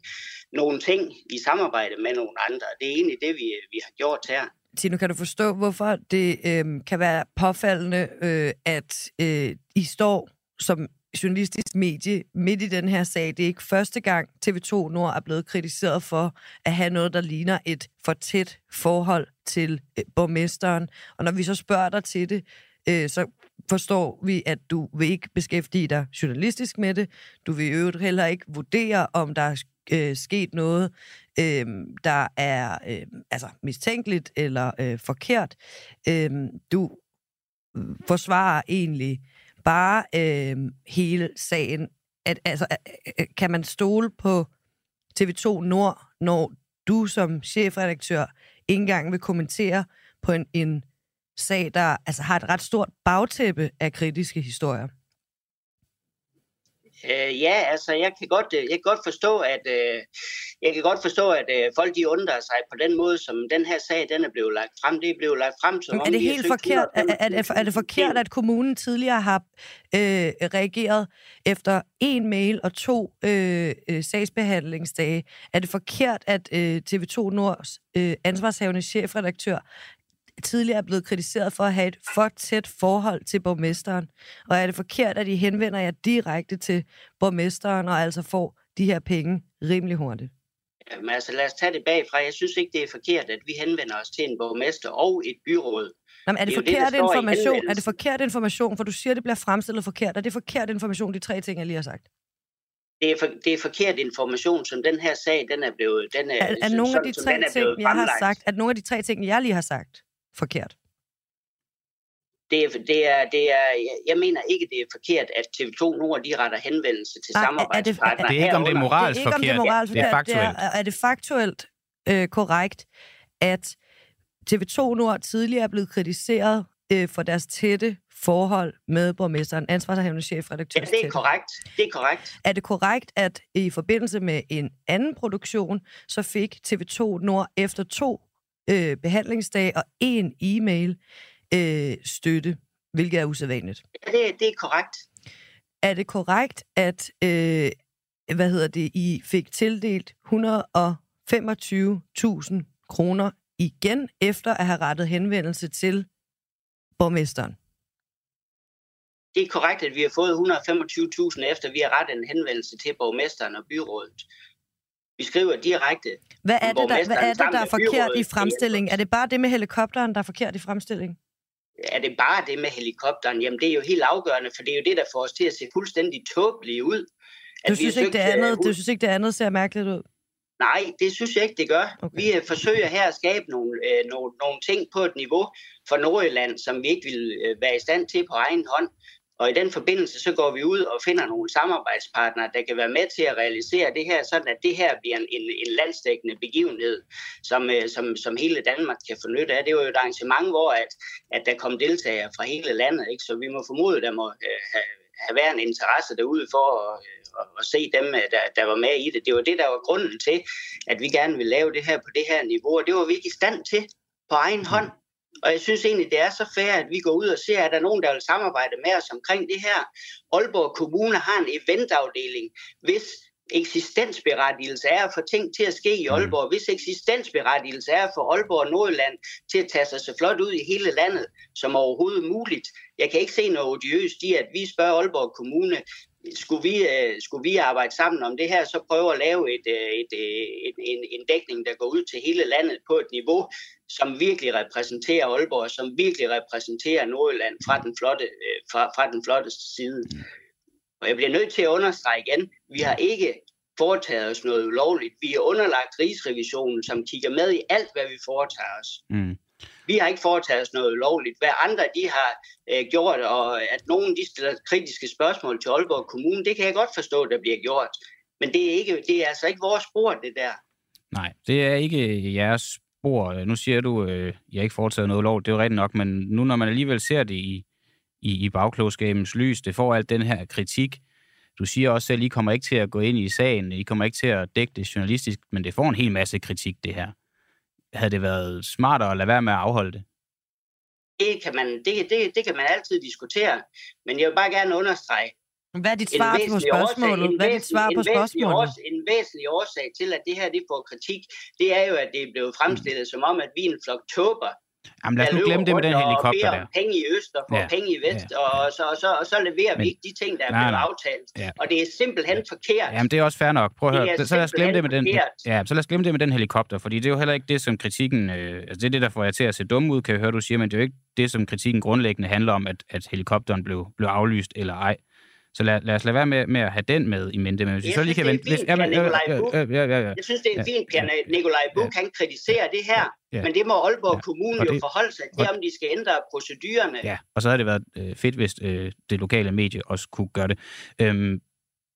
nogle ting i samarbejde med nogle andre. Det er egentlig det, vi, vi har gjort her. Tino, kan du forstå, hvorfor det øh, kan være påfaldende, øh, at øh, I står som journalistisk medie midt i den her sag. Det er ikke første gang, TV2 Nord er blevet kritiseret for at have noget, der ligner et for tæt forhold til øh, borgmesteren. Og når vi så spørger dig til det, øh, så forstår vi, at du vil ikke beskæftige dig journalistisk med det. Du vil i øvrigt heller ikke vurdere, om der er øh, sket noget, øh, der er øh, altså mistænkeligt eller øh, forkert. Øh, du forsvarer egentlig bare øh, hele sagen. At, altså, øh, øh, øh, kan man stole på TV2 Nord, når du som chefredaktør ikke engang vil kommentere på en, en sag, der altså, har et ret stort bagtæppe af kritiske historier? Øh, ja, altså jeg kan godt, øh, jeg kan godt forstå, at øh, jeg kan godt forstå, at øh, folk de undrer sig på den måde, som den her sag den er blevet lagt frem. Det er blevet lagt frem som er det helt forkert? Er, er, er, er det forkert, at kommunen tidligere har øh, reageret efter en mail og to øh, øh, sagsbehandlingsdage? Er det forkert, at øh, TV2 Nords øh, ansvarshavende chefredaktør tidligere er blevet kritiseret for at have et for tæt forhold til borgmesteren? Og er det forkert, at I henvender jer direkte til borgmesteren og altså får de her penge rimelig hurtigt? Jamen altså, lad os tage det bagfra. Jeg synes ikke, det er forkert, at vi henvender os til en borgmester og et byråd. Jamen, er det, det forkert det, information? Er det forkert information? For du siger, det bliver fremstillet forkert. Er det forkert information, de tre ting, jeg lige har sagt? Det er, for, det er forkert information, som den her sag, den er blevet... Den er, er, er nogle af de tre ting, jeg har sagt, at nogle af de tre ting, jeg lige har sagt, forkert? Det er, det er, det er, jeg mener ikke, det er forkert, at TV2 Nord de retter henvendelse til samarbejdspartnere. Det er ikke om det er moralsk forkert. Det er, ikke om det er, moralsk det er faktuelt. Det er, er det faktuelt øh, korrekt, at TV2 Nord tidligere er blevet kritiseret øh, for deres tætte forhold med borgmesteren, ansvarshavende chefredaktør. Ja, det er korrekt. Det er korrekt. Er det korrekt, at i forbindelse med en anden produktion, så fik TV2 Nord efter to øh, behandlingsdag og en e-mail øh, støtte, hvilket er usædvanligt. Ja, det, det er korrekt. Er det korrekt, at øh, hvad hedder det, I fik tildelt 125.000 kroner igen efter at have rettet henvendelse til borgmesteren? Det er korrekt, at vi har fået 125.000 efter vi har rettet en henvendelse til borgmesteren og byrådet. Vi skriver direkte. Hvad er det, der, hvad er, det, der er forkert i fremstillingen? Er det bare det med helikopteren, der er forkert i fremstillingen? Er det bare det med helikopteren? Jamen, det er jo helt afgørende, for det er jo det, der får os til at se fuldstændig tåbelige ud. At du, synes ikke, det andet, du synes ikke, det andet ser mærkeligt ud? Nej, det synes jeg ikke, det gør. Okay. Vi forsøger her at skabe nogle, øh, nogle, nogle ting på et niveau for Nordjylland, som vi ikke vil øh, være i stand til på egen hånd. Og i den forbindelse, så går vi ud og finder nogle samarbejdspartnere, der kan være med til at realisere det her, sådan at det her bliver en, en, en landsdækkende begivenhed, som, øh, som, som hele Danmark kan få nytte af. Det var jo et arrangement, hvor at, at der kom deltagere fra hele landet, ikke? så vi må formode, der må øh, have, have været en interesse derude for at, øh, at, at se dem, øh, der, der var med i det. Det var det, der var grunden til, at vi gerne ville lave det her på det her niveau, og det var vi ikke i stand til på egen hånd. Og jeg synes egentlig, det er så fair, at vi går ud og ser, at der er nogen, der vil samarbejde med os omkring det her. Aalborg Kommune har en eventafdeling, hvis eksistensberettigelse er få ting til at ske i mm. Aalborg, hvis eksistensberettigelse er for Aalborg og Nordjylland til at tage sig så flot ud i hele landet som overhovedet muligt. Jeg kan ikke se noget odiøst i, at vi spørger Aalborg Kommune, skulle vi, øh, skulle vi arbejde sammen om det her, så prøve at lave et, øh, et, øh, et, en, en dækning, der går ud til hele landet på et niveau, som virkelig repræsenterer Aalborg, som virkelig repræsenterer Nordjylland fra den flotte, fra, fra den flotte side. Og jeg bliver nødt til at understrege igen, vi har ikke foretaget os noget ulovligt. Vi er underlagt rigsrevisionen, som kigger med i alt, hvad vi foretager os. Mm. Vi har ikke foretaget os noget lovligt. Hvad andre de har øh, gjort, og at nogen de stiller kritiske spørgsmål til Aalborg Kommune, det kan jeg godt forstå, der bliver gjort. Men det er, ikke, det er altså ikke vores spor, det der. Nej, det er ikke jeres spor. Nu siger du, at øh, jeg ikke foretaget noget lov. Det er jo rigtigt nok, men nu når man alligevel ser det i, i, i bagklogskabens lys, det får alt den her kritik. Du siger også selv, at I kommer ikke til at gå ind i sagen, I kommer ikke til at dække det journalistisk, men det får en hel masse kritik, det her. Havde det været smartere at lade være med at afholde det? Det kan man, det, det, det kan man altid diskutere, men jeg vil bare gerne understrege, hvad er dit svar på spørgsmålet? Hvad er dit svar på spørgsmålet? En væsentlig årsag til, at det her det får kritik, det er jo, at det er blevet fremstillet som om, at vi er en flok tåber, Jamen lad os nu glemme det med den helikopter der. penge i øst og får ja. penge i vest, ja. og, så, og, så, og så leverer Men, vi ikke de ting, der er nej, blevet aftalt. Ja. Og det er simpelthen ja. forkert. Jamen det er også fair nok. Prøv at høre. Så lad os glemme det med den, ja, så lad os glemme det med den helikopter, fordi det er jo heller ikke det, som kritikken... Øh, altså det er det, der får jeg til at se dum ud, kan jeg høre, du siger, men det er jo ikke det, som kritikken grundlæggende handler om, at, at helikopteren blev, blev aflyst eller ej. Så lad, lad os lade være med, med at have den med i mente. Men hvis jeg så lige kan vente... Fint, ja, men, ja, ja, ja, ja, ja. Jeg synes, det er fint, at Nikolaj Buk ja. kan kritisere det her, ja. men det må Aalborg ja. Kommune det, jo forholde sig til, om de skal ændre procedurerne. Ja, og så havde det været øh, fedt, hvis øh, det lokale medie også kunne gøre det. Øhm,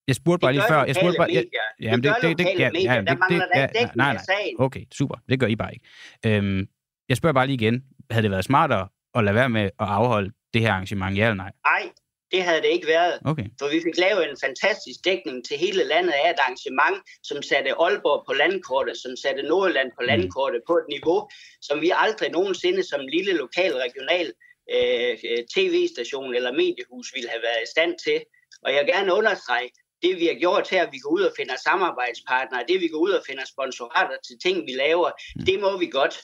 jeg spurgte bare lige før. Jeg spurgte bare, ja, ja, det, det, det, det, ja, ja, det, det, ja, nej, nej, okay, super. Det gør I bare ikke. Øhm, jeg spørger bare lige igen. Havde det været smartere at lade være med at afholde det her arrangement, ja eller nej? Nej, det havde det ikke været. Okay. For vi fik lavet en fantastisk dækning til hele landet af et arrangement, som satte Aalborg på landkortet, som satte Nordjylland på mm. landkortet på et niveau, som vi aldrig nogensinde som lille lokal regional øh, tv-station eller mediehus ville have været i stand til. Og jeg vil gerne understrege, det vi har gjort her, at vi går ud og finder samarbejdspartnere, det vi går ud og finder sponsorater til ting, vi laver, mm. det må vi godt.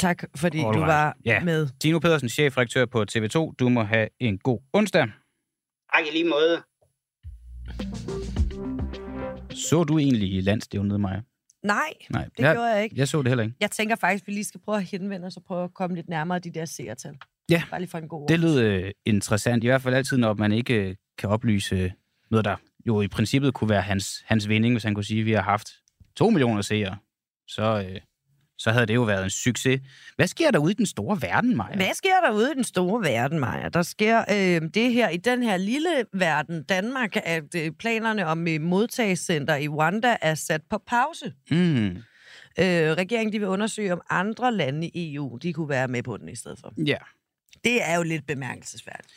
Tak, fordi Alright. du var ja. med. Tino Pedersen, chefredaktør på TV2. Du må have en god onsdag. Tak i lige måde. Så du egentlig landstævnet, Maja? Nej, Nej, det jeg, gjorde jeg ikke. Jeg så det heller ikke. Jeg tænker faktisk, at vi lige skal prøve at henvende os og prøve at komme lidt nærmere de der seertal. Ja, Bare lige for en god det lyder øh, interessant. I hvert fald altid, når man ikke øh, kan oplyse noget, der jo i princippet kunne være hans, hans vinding, hvis han kunne sige, at vi har haft to millioner seere. Så, øh, så havde det jo været en succes. Hvad sker der ude i den store verden, Maja? Hvad sker der ude i den store verden, Maja? Der sker øh, det her i den her lille verden, Danmark, at øh, planerne om et modtagscenter i Rwanda er sat på pause. Mm. Øh, regeringen de vil undersøge, om andre lande i EU de kunne være med på den i stedet for. Ja. Det er jo lidt bemærkelsesværdigt.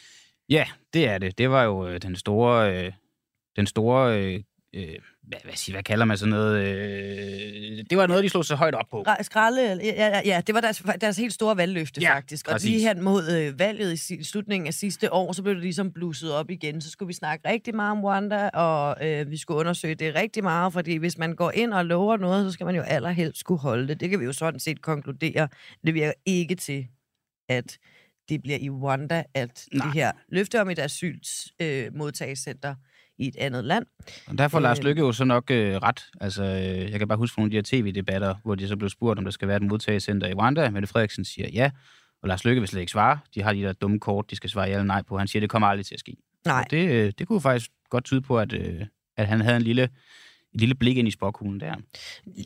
Ja, det er det. Det var jo øh, den store, øh, den store øh, øh, hvad, hvad, siger, hvad kalder man sådan noget? Øh, det var noget, de slog sig højt op på. Skralde, ja, ja, ja, det var deres, deres helt store valgløfte, ja, faktisk. Og præcis. lige her mod øh, valget i slutningen af sidste år, så blev det ligesom blusset op igen. Så skulle vi snakke rigtig meget om Rwanda, og øh, vi skulle undersøge det rigtig meget, fordi hvis man går ind og lover noget, så skal man jo allerhelst skulle holde det. Det kan vi jo sådan set konkludere. Det virker ikke til, at det bliver i Rwanda, at Nej. det her løfte om et asylmodtagscenter øh, i et andet land. Og derfor Lars øh, Lykke jo så nok øh, ret. Altså, øh, jeg kan bare huske nogle af de her tv-debatter, hvor de så blev spurgt, om der skal være et modtagecenter i Rwanda. Mette Frederiksen siger ja, og Lars Lykke vil slet ikke svare. De har de der dumme kort, de skal svare ja eller nej på. Han siger, det kommer aldrig til at ske. Nej. Og det, øh, det kunne faktisk godt tyde på, at, øh, at han havde en lille et lille blik ind i spokhulen der.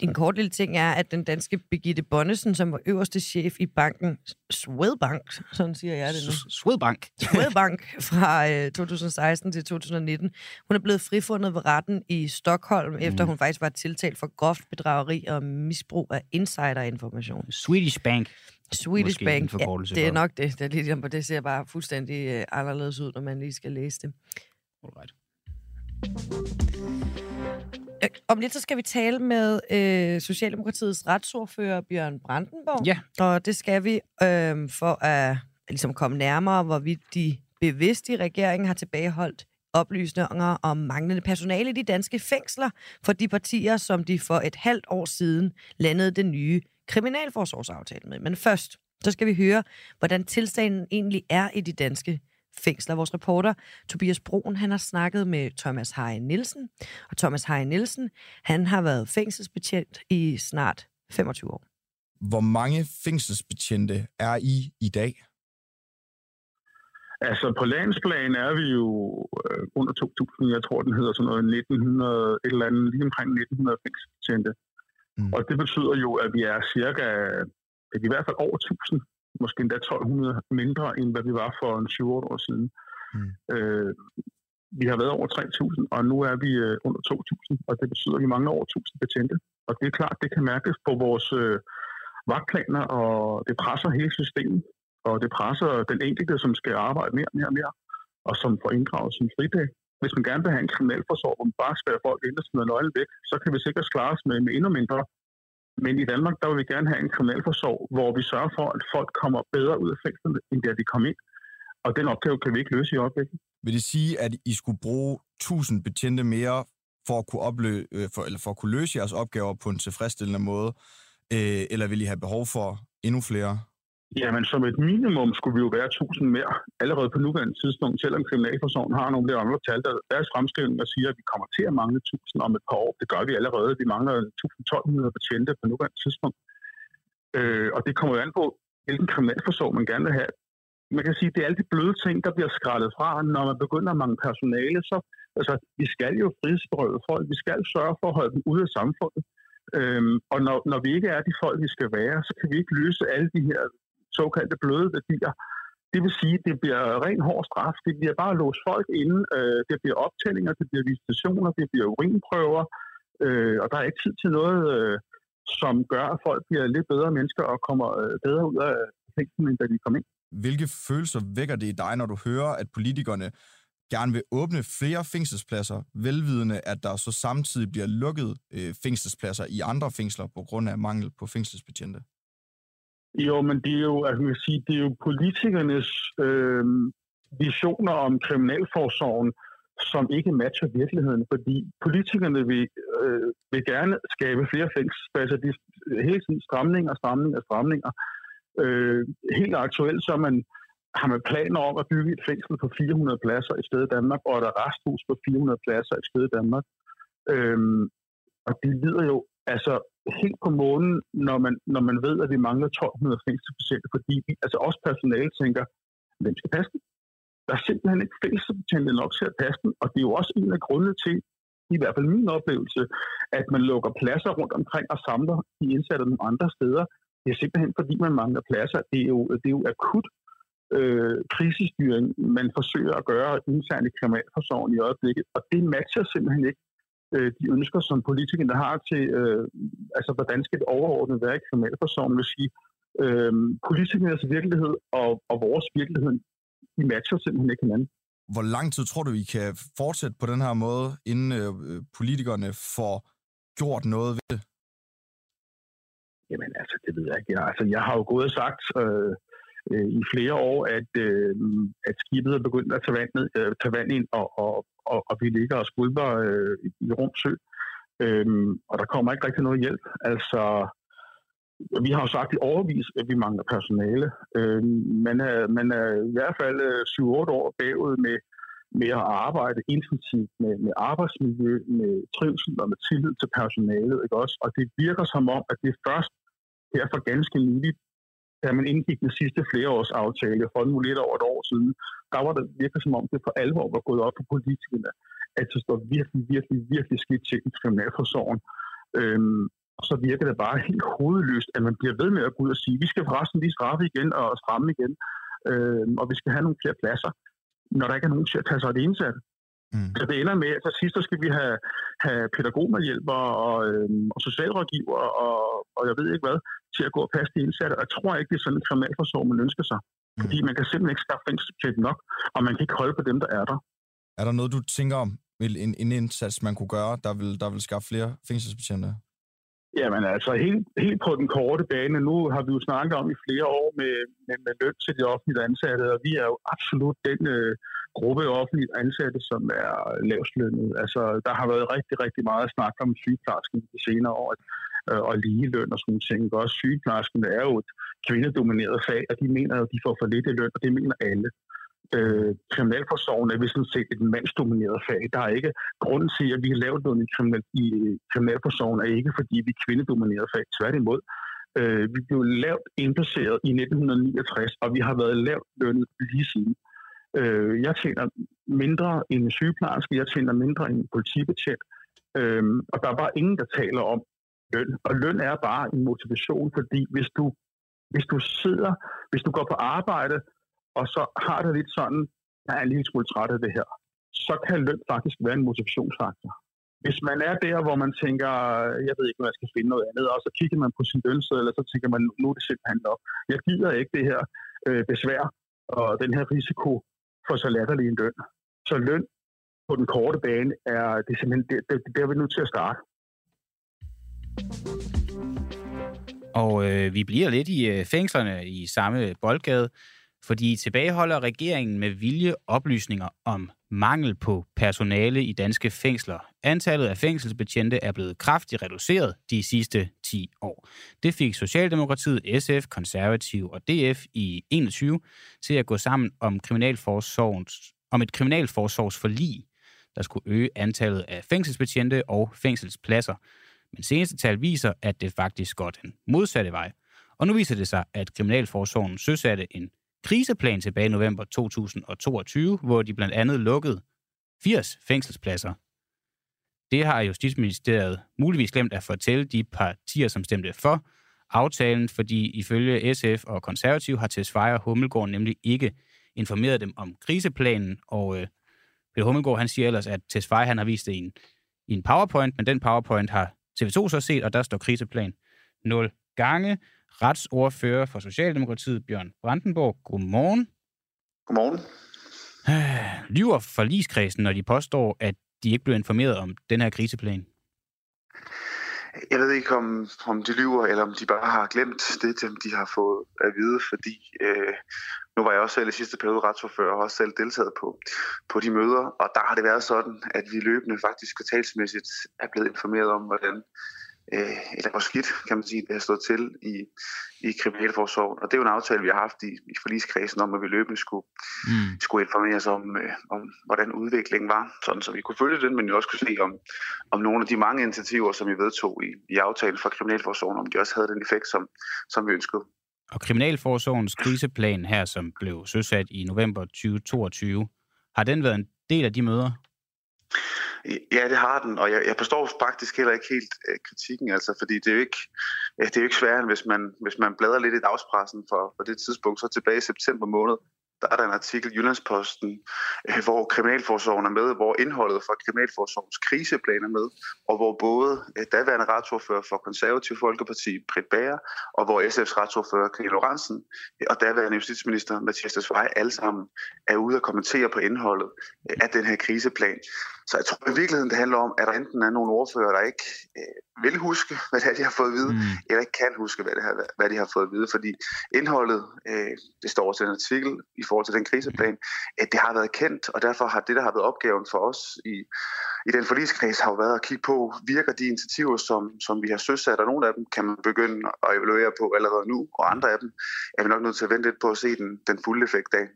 En kort lille ting er, at den danske Birgitte Bonnesen, som var øverste chef i banken Swedbank, sådan siger jeg det nu. Swedbank. Swedbank fra øh, 2016 til 2019. Hun er blevet frifundet ved retten i Stockholm, mm. efter hun faktisk var tiltalt for groft bedrageri og misbrug af insiderinformation. Swedish Bank. Swedish Måske Bank, ja, det er nok det. Det, er lidt, det ser bare fuldstændig øh, anderledes ud, når man lige skal læse det. Alright. Øh, om lidt så skal vi tale med øh, Socialdemokratiets retsordfører Bjørn Brandenborg. Ja. Og det skal vi øh, for at ligesom komme nærmere, hvorvidt de bevidst i regeringen har tilbageholdt oplysninger om manglende personale i de danske fængsler for de partier, som de for et halvt år siden landede den nye kriminalforsorgsaftale med. Men først, så skal vi høre, hvordan tilstanden egentlig er i de danske fængsler. Vores reporter Tobias Broen, han har snakket med Thomas Heje Nielsen, og Thomas Heje Nielsen, han har været fængselsbetjent i snart 25 år. Hvor mange fængselsbetjente er I i dag? Altså på landsplan er vi jo øh, under 2.000, jeg tror den hedder sådan noget 1900, et eller andet, lige omkring 1900 fængselsbetjente. Mm. Og det betyder jo, at vi er cirka, at i hvert fald over 1000, måske endda 1200 mindre, end hvad vi var for en 7 år siden. Mm. Øh, vi har været over 3.000, og nu er vi øh, under 2.000, og det betyder, at vi mangler over 1.000 betjente. Og det er klart, det kan mærkes på vores øh, vagtplaner, og det presser hele systemet, og det presser den enkelte, som skal arbejde mere og mere og mere, og som får inddraget sin fridag. Hvis man gerne vil have en kriminalforsorg, hvor man bare spærer folk ind og smider nøglen væk, så kan vi sikkert klare os med, med endnu mindre. Men i Danmark, der vil vi gerne have en kriminalforsorg, hvor vi sørger for, at folk kommer bedre ud af fængslerne, end da de kom ind. Og den opgave kan vi ikke løse i øjeblikket. Vil det sige, at I skulle bruge 1000 betjente mere for at kunne, oplø- øh, for, eller for at kunne løse jeres opgaver på en tilfredsstillende måde? Øh, eller vil I have behov for endnu flere? Jamen, som et minimum skulle vi jo være 1000 mere allerede på nuværende tidspunkt, selvom Kriminalforsorgen har nogle der andre tal, der deres fremskrivning der siger, at vi kommer til at mangle 1000 om et par år. Det gør vi allerede. Vi mangler 1200 betjente på nuværende tidspunkt. Øh, og det kommer jo an på, hvilken kriminalforsorg man gerne vil have man kan sige, det er alle de bløde ting, der bliver skrællet fra, når man begynder at mangle personale. Så, altså, vi skal jo frihedsberøve folk. Vi skal sørge for at holde dem ude af samfundet. Øhm, og når, når vi ikke er de folk, vi skal være, så kan vi ikke løse alle de her såkaldte bløde værdier. Det vil sige, at det bliver ren hård straf. Det bliver bare at låse folk inde. Øh, det bliver optællinger, det bliver visitationer, det bliver urinprøver. Øh, og der er ikke tid til noget, øh, som gør, at folk bliver lidt bedre mennesker og kommer øh, bedre ud af fængslen, end da de kom ind. Hvilke følelser vækker det i dig, når du hører, at politikerne gerne vil åbne flere fængselspladser, velvidende, at der så samtidig bliver lukket øh, fængselspladser i andre fængsler på grund af mangel på fængselsbetjente? Jo, men det er jo, altså, man sige, det er jo politikernes øh, visioner om kriminalforsorgen, som ikke matcher virkeligheden, fordi politikerne vil, øh, vil gerne skabe flere fængselspladser. Altså, de hele tiden stramninger, stramninger, stramninger. Øh, helt aktuelt så man, har man planer om at bygge et fængsel på 400 pladser i stedet Danmark, og et resthus på 400 pladser i stedet Danmark. Øh, og det lyder jo altså helt på månen, når man, når man ved, at vi mangler 1200 fængselsbetjente, fordi vi, altså også personale tænker, hvem skal passe den? Der er simpelthen ikke fængselsbetjente nok til at passe den, og det er jo også en af grundene til, i hvert fald min oplevelse, at man lukker pladser rundt omkring og samler de indsatte nogle andre steder. Det er simpelthen fordi, man mangler pladser. Det er jo, det er jo akut øh, krisestyring, man forsøger at gøre internt i kriminalforsorgen i øjeblikket, og det matcher simpelthen ikke øh, de ønsker, som politikerne har til, øh, altså hvordan skal det overordnet være i kriminalforsorgen, vil sige, øh, politikernes virkelighed og, og vores virkelighed, de matcher simpelthen ikke hinanden. Hvor lang tid tror du, I kan fortsætte på den her måde, inden øh, politikerne får gjort noget ved det? Jamen altså, det ved jeg ikke. Jeg, altså, jeg har jo gået og sagt øh, øh, i flere år, at, øh, at skibet er begyndt at tage vand, ned, øh, tage vand ind, og, og, og, og vi ligger og skulper øh, i Rumsø. Øh, og der kommer ikke rigtig noget hjælp. Altså, vi har jo sagt i overvis, at vi mangler personale. Øh, man, er, man er i hvert fald øh, 7-8 år bagud med, med at arbejde intensivt med, med arbejdsmiljø, med trivsel og med tillid til personalet. Ikke også? Og det virker som om, at det først her for ganske nyligt, da man indgik den sidste flereårsaftale for nu lidt over et år siden, der var det virkelig som om, det for alvor var gået op for politikerne, at det står virkelig, virkelig, virkelig skidt til i kriminalforsorgen. Øhm, og så virker det bare helt hovedløst, at man bliver ved med at gå ud og sige, vi skal forresten lige straffe igen og stramme igen, øhm, og vi skal have nogle flere pladser, når der ikke er nogen til at tage sig af det indsatte. Mm. Så det ender med, at til sidst skal vi have, have pædagogmedhjælpere og, øhm, og socialrådgiver og, og jeg ved ikke hvad, til at gå og passe de indsatte. Og jeg tror ikke, det er sådan en kriminalforsorg, man ønsker sig. Mm. Fordi man kan simpelthen ikke skaffe fængselsbetjente nok, og man kan ikke holde på dem, der er der. Er der noget, du tænker om, en, en indsats, man kunne gøre, der vil, der vil skaffe flere fængselsbetjente? Jamen altså, helt, helt på den korte bane, nu har vi jo snakket om i flere år med, med, med løn til de offentlige ansatte, og vi er jo absolut den øh, gruppe offentligt ansatte, som er lavslønnet. Altså, der har været rigtig, rigtig meget snak om sygeplejersken de senere år, øh, og ligeløn og sådan nogle ting. Også sygeplejersken er jo et kvindedomineret fag, og de mener jo, at de får for lidt i løn, og det mener alle. Øh, kriminalforsorgen er sådan set et mandsdomineret fag. Der er ikke grunden til, at vi har lavet noget i, kriminal, i kriminalforsorgen, er ikke fordi vi er kvindedomineret fag. Tværtimod. Øh, vi blev lavt indplaceret i 1969, og vi har været lavt lønnet lige siden. Øh, jeg tjener mindre end en sygeplejerske, jeg tjener mindre end en politibetjent, øh, og der er bare ingen, der taler om, løn. Og løn er bare en motivation, fordi hvis du, hvis du sidder, hvis du går på arbejde, og så har det lidt sådan, jeg er en lille smule træt af det her, så kan løn faktisk være en motivationsfaktor. Hvis man er der, hvor man tænker, jeg ved ikke, hvad jeg skal finde noget andet, og så kigger man på sin lønseddel, og så tænker man, nu er det simpelthen nok. Jeg gider ikke det her øh, besvær og den her risiko for så latterlig en løn. Så løn på den korte bane er, det er simpelthen, det, det, der er vi nødt til at starte. Og øh, vi bliver lidt i øh, fængslerne i samme boldgade, fordi tilbageholder regeringen med vilje oplysninger om mangel på personale i danske fængsler. Antallet af fængselsbetjente er blevet kraftigt reduceret de sidste 10 år. Det fik Socialdemokratiet, SF, Konservativ og DF i 21 til at gå sammen om, kriminalforsorgens, om et kriminalforsorgsforlig, der skulle øge antallet af fængselsbetjente og fængselspladser. Men seneste tal viser, at det faktisk går den modsatte vej. Og nu viser det sig, at Kriminalforsorgen søsatte en kriseplan tilbage i november 2022, hvor de blandt andet lukkede 80 fængselspladser. Det har Justitsministeriet muligvis glemt at fortælle de partier, som stemte for aftalen, fordi ifølge SF og Konservativ har Tesfaye og Hummelgaard nemlig ikke informeret dem om kriseplanen, og øh, Peter Hummelgaard han siger ellers, at Tesfaye han har vist det i en, i en PowerPoint, men den PowerPoint har TV2 så set, og der står kriseplan 0 gange. Retsordfører for Socialdemokratiet, Bjørn Brandenborg. Godmorgen. Godmorgen. *sighs* Lyver forligskredsen, når de påstår, at de ikke blev informeret om den her kriseplan? Jeg ved ikke, om, om de lyver, eller om de bare har glemt det, de har fået at vide, fordi øh, nu var jeg også selv i sidste periode retsforfører og også selv deltaget på, på de møder, og der har det været sådan, at vi løbende faktisk kvartalsmæssigt er blevet informeret om, hvordan øh, eller hvor skidt, kan man sige, det har stået til i, i Kriminalforsorgen. Og det er jo en aftale, vi har haft i, i forligskredsen om, at vi løbende skulle, mm. skulle informeres om, øh, om, hvordan udviklingen var, sådan så vi kunne følge den, men jo også kunne se om, om nogle af de mange initiativer, som vi vedtog i, i aftalen fra Kriminalforsorgen, om de også havde den effekt, som, som vi ønskede. Og Kriminalforsorgens kriseplan her, som blev søsat i november 2022, har den været en del af de møder? Ja, det har den, og jeg, jeg forstår faktisk heller ikke helt øh, kritikken, altså, fordi det er jo ikke, øh, det er jo ikke sværere, end hvis man, hvis man bladrer lidt i dagspressen for, for det tidspunkt, så tilbage i september måned, der er der en artikel i Jyllandsposten, øh, hvor Kriminalforsorgen er med, hvor indholdet fra Kriminalforsorgens kriseplan er med, og hvor både øh, daværende retsordfører for Konservativ Folkeparti, Britt Bager, og hvor SF's retsordfører, Karin Lorentzen, øh, og daværende justitsminister, Mathias Desvej, alle sammen er ude og kommentere på indholdet af den her kriseplan. Så jeg tror i virkeligheden, det handler om, at der enten er nogle ordfører, der ikke vil huske, *laughs* hvad det er, de har fået at vide, mm. eller ikke kan huske, hvad, det har, hvad de har fået at vide. Fordi indholdet, øh, det står også i en artikel i forhold til den kriseplan, at det har været kendt, og derfor har det, der har været opgaven for os i, i den forligskreds, har jo været at kigge på, virker de initiativer, som, som vi har søsat, og nogle af dem kan man begynde at evaluere på allerede nu, og andre af dem er vi nok nødt til at vente lidt på at se den, den fulde effekt af.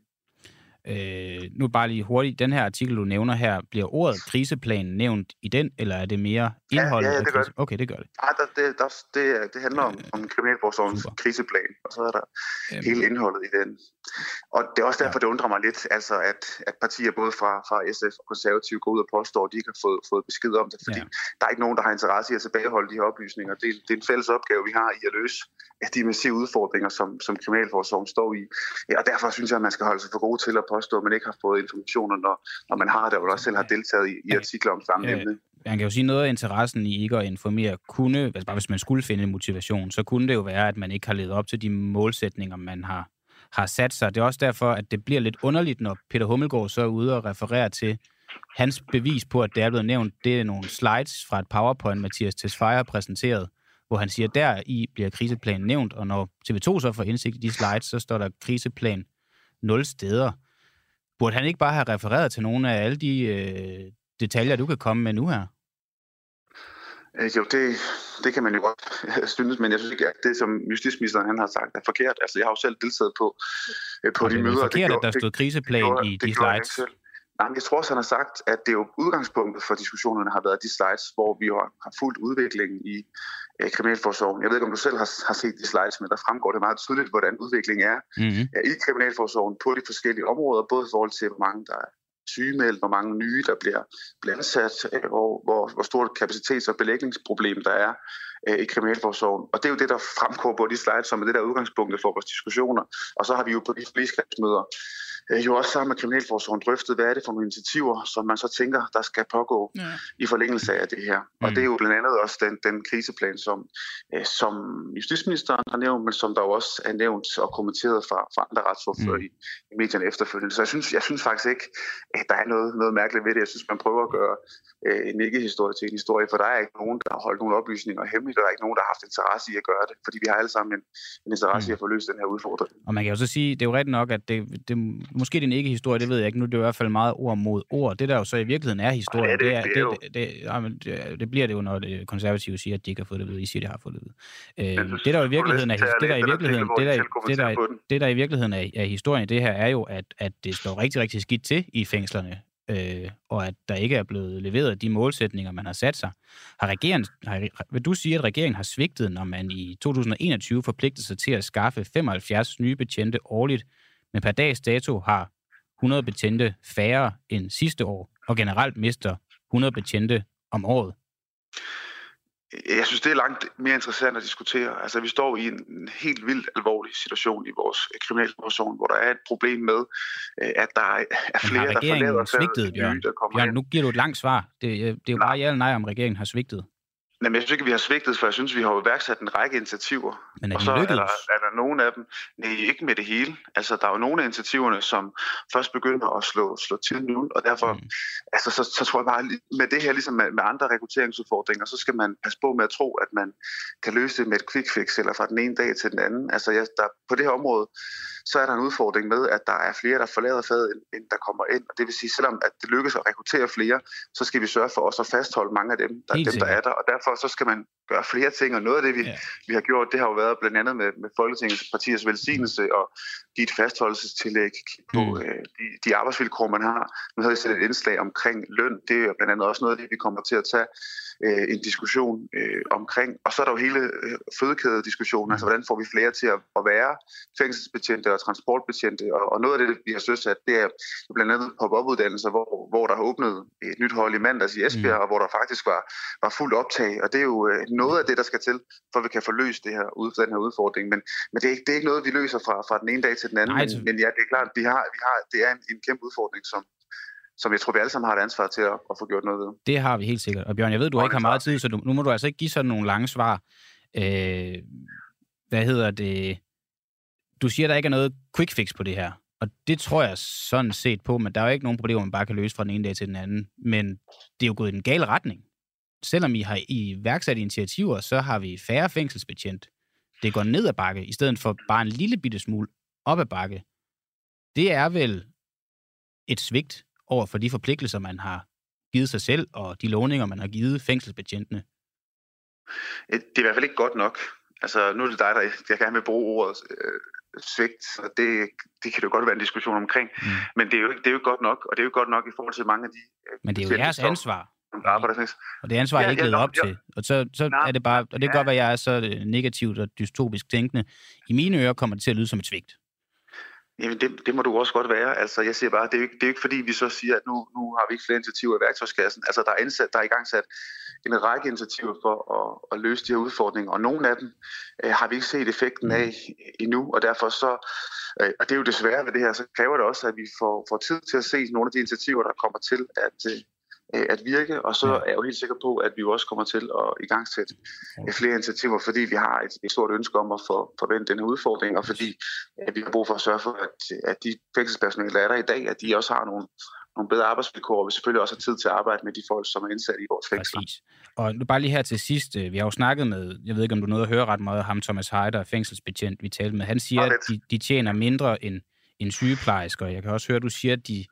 Øh, nu bare lige hurtigt, den her artikel, du nævner her, bliver ordet kriseplan nævnt i den, eller er det mere indholdet? Ja, ja, det gør det. Okay, det gør det. Ja, der, det, der, det, det handler om, om Kriminalforsorgens kriseplan, og så er der øhm. hele indholdet i den. Og det er også derfor, ja. det undrer mig lidt, altså at, at partier både fra, fra SF og konservative går ud og påstår, at de ikke har fået, fået besked om det, fordi ja. der er ikke nogen, der har interesse i at tilbageholde de her oplysninger. Det, det er en fælles opgave, vi har i at løse de massive udfordringer, som, som Kriminalforsorgen står i. Ja, og derfor synes jeg, at man skal holde sig for god til at påstå, at man ikke har fået informationer, når, når man har det, og også selv har deltaget i, i artikler om samme emne. Man kan jo sige, noget af interessen i ikke at informere kunne, altså bare hvis man skulle finde motivation, så kunne det jo være, at man ikke har levet op til de målsætninger, man har, har sat sig. Det er også derfor, at det bliver lidt underligt, når Peter Hummelgaard så er ude og refererer til hans bevis på, at det er blevet nævnt. Det er nogle slides fra et PowerPoint, Mathias Tesfaye har præsenteret, hvor han siger, at der i bliver kriseplanen nævnt, og når TV2 så får indsigt i de slides, så står der kriseplan 0 steder. Burde han ikke bare have refereret til nogle af alle de øh, detaljer, du kan komme med nu her? Øh, jo, det, det kan man jo godt synes, men jeg synes ikke, at det, som justitsministeren han har sagt, er forkert. Altså, jeg har jo selv deltaget på, øh, på de møder. Det er forkert, det at der stod kriseplan det, i de det slides. Nej, jeg tror også, han har sagt, at det er jo udgangspunktet for diskussionerne har været de slides, hvor vi har fulgt udviklingen i øh, Kriminalforsorgen. Jeg ved ikke, om du selv har, har set de slides, men der fremgår det meget tydeligt, hvordan udviklingen er mm-hmm. i Kriminalforsorgen på de forskellige områder, både i forhold til, hvor mange der er sygemeldt, hvor mange nye, der bliver, bliver ansat, øh, hvor, hvor, hvor stort kapacitets- og belægningsproblem der er øh, i Kriminalforsorgen. Og det er jo det, der fremgår på de slides, som er det der udgangspunktet for vores diskussioner. Og så har vi jo på de forligskredsmøder øh, jo også sammen med Kriminalforsorgen drøftet, hvad er det for nogle initiativer, som man så tænker, der skal pågå ja. i forlængelse af det her. Mm. Og det er jo blandt andet også den, den kriseplan, som, øh, som justitsministeren har nævnt, men som der også er nævnt og kommenteret fra, fra andre retsordfører mm. i, i medierne efterfølgende. Så jeg synes, jeg synes faktisk ikke, at der er noget, noget mærkeligt ved det. Jeg synes, man prøver at gøre øh, en ikke-historie til en historie, for der er ikke nogen, der har holdt nogle oplysninger hemmeligt, og der er ikke nogen, der har haft interesse i at gøre det, fordi vi har alle sammen en, en interesse mm. i at få løst den her udfordring. Og man kan jo så sige, det er jo rigtigt nok, at det, det måske det er en ikke-historie, det ved jeg ikke nu, det er i hvert fald meget ord mod ord. Det der jo så i virkeligheden er historie, ja, det, det, er, det, det, det, det, det, det bliver det jo, når det konservative siger, at de ikke har fået det ved. I siger, at de har fået det ved. Øh, det der i virkeligheden er, det der i virkeligheden, det der, det der, det der i virkeligheden er, er historien, det her er jo, at, at det står rigtig, rigtig skidt til i fængslerne øh, og at der ikke er blevet leveret de målsætninger, man har sat sig. Har regeringen, har, vil du sige, at regeringen har svigtet, når man i 2021 forpligtede sig til at skaffe 75 nye betjente årligt, men per dags dato har 100 betjente færre end sidste år, og generelt mister 100 betjente om året? Jeg synes, det er langt mere interessant at diskutere. Altså, vi står i en helt vildt alvorlig situation i vores kriminalforsorg, hvor der er et problem med, øh, at der er flere, der forlader svigtet, Bjørn? Nye, der kommer Bjørn, nu giver du et langt svar. Det, det er jo bare ja eller nej, om regeringen har svigtet. Jamen, jeg synes ikke, vi har svigtet, for jeg synes, vi har iværksat en række initiativer. Men er og så er der, er der nogle af dem, nej, ikke med det hele. Altså, der er jo nogle af initiativerne, som først begynder at slå, slå til nu, og derfor, mm. altså, så, så tror jeg bare, med det her, ligesom med, med andre rekrutteringsudfordringer, så skal man passe på med at tro, at man kan løse det med et quick fix, eller fra den ene dag til den anden. Altså, jeg, der, på det her område, så er der en udfordring med, at der er flere, der forlader fadet, end der kommer ind. Og det vil sige, selvom at det lykkes at rekruttere flere, så skal vi sørge for også at fastholde mange af dem, der, dem, der er der. Og derfor så skal man gøre flere ting, og noget af det, vi, ja. vi har gjort, det har jo været blandt andet med, med Folketingets partiers velsignelse og et fastholdelsestillæg på mm. øh, de, de arbejdsvilkår, man har. Nu havde jeg set et indslag omkring løn. Det er blandt andet også noget af det, vi kommer til at tage øh, en diskussion øh, omkring. Og så er der jo hele øh, fødekædediskussionen, altså hvordan får vi flere til at, at være fængselsbetjente og transportbetjente. Og, og noget af det, vi har søsat, det er blandt andet pop-up-uddannelser, hvor, hvor der har åbnet et nyt hold i mandags i Esbjerg, mm. og hvor der faktisk var, var fuldt optag. Og det er jo øh, noget af det, der skal til, for at vi kan få løst det her, den her udfordring. Men, men det, er ikke, det er ikke noget, vi løser fra, fra den ene dag til den anden. Nej, men, men ja, det er klart, vi har, vi har, det er en, en kæmpe udfordring, som, som jeg tror, vi alle sammen har et ansvar til at, at få gjort noget ved. Det har vi helt sikkert. Og Bjørn, jeg ved, du ikke har meget tid, så du, nu må du altså ikke give sådan nogle lange svar. Øh, hvad hedder det? Du siger, der ikke er noget quick fix på det her. Og det tror jeg sådan set på, men der er jo ikke nogen problemer, man bare kan løse fra den ene dag til den anden. Men det er jo gået i den gale retning. Selvom I har iværksat initiativer, så har vi færre fængselsbetjent. Det går ned ad bakke, i stedet for bare en lille bitte smule op ad bakke. Det er vel et svigt over for de forpligtelser, man har givet sig selv, og de lovninger, man har givet fængselsbetjentene? Øh, det er i hvert fald ikke godt nok. Altså, nu er det dig, der jeg gerne vil bruge ordet øh, svigt, og det, det kan jo godt være en diskussion omkring. Mm. Men det er, jo ikke, det er jo godt nok, og det er jo godt nok i forhold til mange af de... Øh, Men det er jo jeres ansvar. Og det ansvar er ja, ikke levet op ja, til. Og så, så nej, er det bare, og det kan ja. godt være, at jeg er så øh, negativt og dystopisk tænkende. I mine ører kommer det til at lyde som et svigt. Jamen, det, det må du også godt være. Altså, jeg siger bare, det er, jo ikke, det er jo ikke fordi, vi så siger, at nu, nu har vi ikke flere initiativer i værktøjskassen. Altså, der er, indsat, der er i gang sat en række initiativer for at, at løse de her udfordringer, og nogle af dem øh, har vi ikke set effekten af endnu, og derfor så, øh, og det er jo desværre ved det her, så kræver det også, at vi får, får tid til at se nogle af de initiativer, der kommer til at, øh, Øh, at virke, og så er jeg jo helt sikker på, at vi også kommer til at i gang sætte flere initiativer, fordi vi har et, et stort ønske om at få forvente den her udfordring, og fordi at vi har brug for at sørge for, at, at de fængselspersonale, der er der i dag, at de også har nogle, nogle bedre arbejdsvilkår, og vi selvfølgelig også har tid til at arbejde med de folk, som er indsat i vores fængsler. Præcis. Og nu bare lige her til sidst, øh, vi har jo snakket med, jeg ved ikke om du nåede at høre ret meget, ham Thomas Heider, fængselsbetjent, vi talte med, han siger, at de, de tjener mindre end, end sygeplejersker. Jeg kan også høre, at du siger, at de,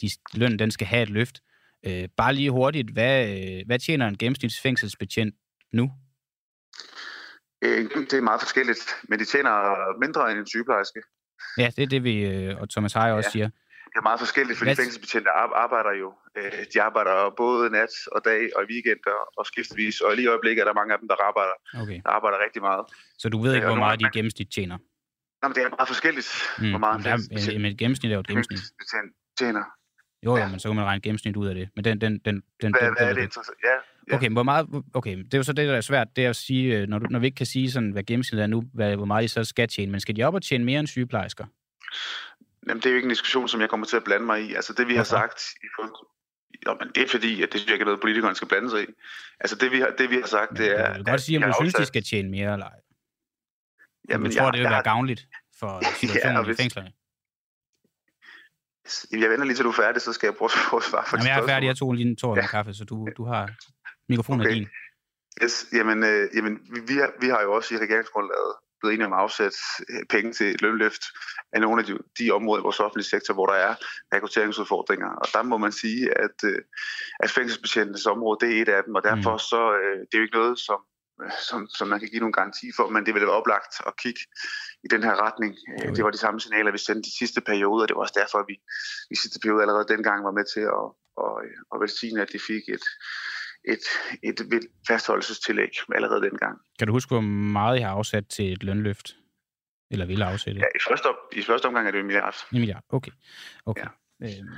de, lønnen den skal have et løft. Øh, bare lige hurtigt, hvad, øh, hvad tjener en gennemsnitsfængselsbetjent nu? Øh, det er meget forskelligt, men de tjener mindre end en sygeplejerske. Ja, det er det, vi, øh, og Thomas Heier også ja. siger. Det er meget forskelligt, fordi fængselsbetjente arbejder jo. De arbejder både nat og dag og weekender og skiftvis, og lige i øjeblikket er der mange af dem, der arbejder, okay. der arbejder rigtig meget. Så du ved ikke, hvor meget de gennemsnit tjener? Nej, men det er meget forskelligt, mm. hvor meget en, der, men et gennemsnit er jo et gennemsnit. tjener. Jo, jo, Ja. men så kan man regne gennemsnit ud af det. Men den, den, den, den, Hvad, den, hvad er det interessant? Ja, ja. Okay, hvor meget, okay, det er jo så det, der er svært, det er at sige, øh, når, du, når vi ikke kan sige, sådan, hvad gennemsnittet er nu, hvad, hvor meget de så skal tjene, men skal de op og tjene mere end sygeplejersker? Jamen, det er jo ikke en diskussion, som jeg kommer til at blande mig i. Altså, det vi har Hvorfor? sagt... I forhold- Jo, men det er fordi, at det synes jeg ikke er noget, politikerne skal blande sig i. Altså, det vi har, det, vi har sagt, det er... du kan godt sige, om vi du synes, de skal tjene mere eller ej. Jamen, du tror, jeg, det vil jeg, være gavnligt for *laughs* situationen og i fængslerne. Jeg venter lige til du er færdig, så skal jeg prøve at *laughs* prøve svare for Jamen, jeg er færdig, jeg tog lige en tår med kaffe, så du, du har mikrofonen okay. Din. Yes, jamen, øh, jamen vi, har, vi har jo også i regeringsgrundlaget blevet enige om at afsætte øh, penge til et lønløft af nogle af de, de områder i vores offentlige sektor, hvor der er rekrutteringsudfordringer. Og der må man sige, at, øh, at fængselsbetjentenes område, det er et af dem, og derfor så, øh, det er jo ikke noget, som, som, som man kan give nogen garanti for, men det vil være oplagt at kigge i den her retning. Øh, Okay. Det var de samme signaler, vi sendte de sidste perioder, og det var også derfor, at vi i sidste periode allerede dengang var med til at, at, at velsigne, at de fik et, et, et, fastholdelsestillæg allerede dengang. Kan du huske, hvor meget jeg har afsat til et lønløft? Eller ville afsætte? Ja, i første, om, i første omgang er det jo en milliard. En milliard, okay. okay. Ja. Øhm,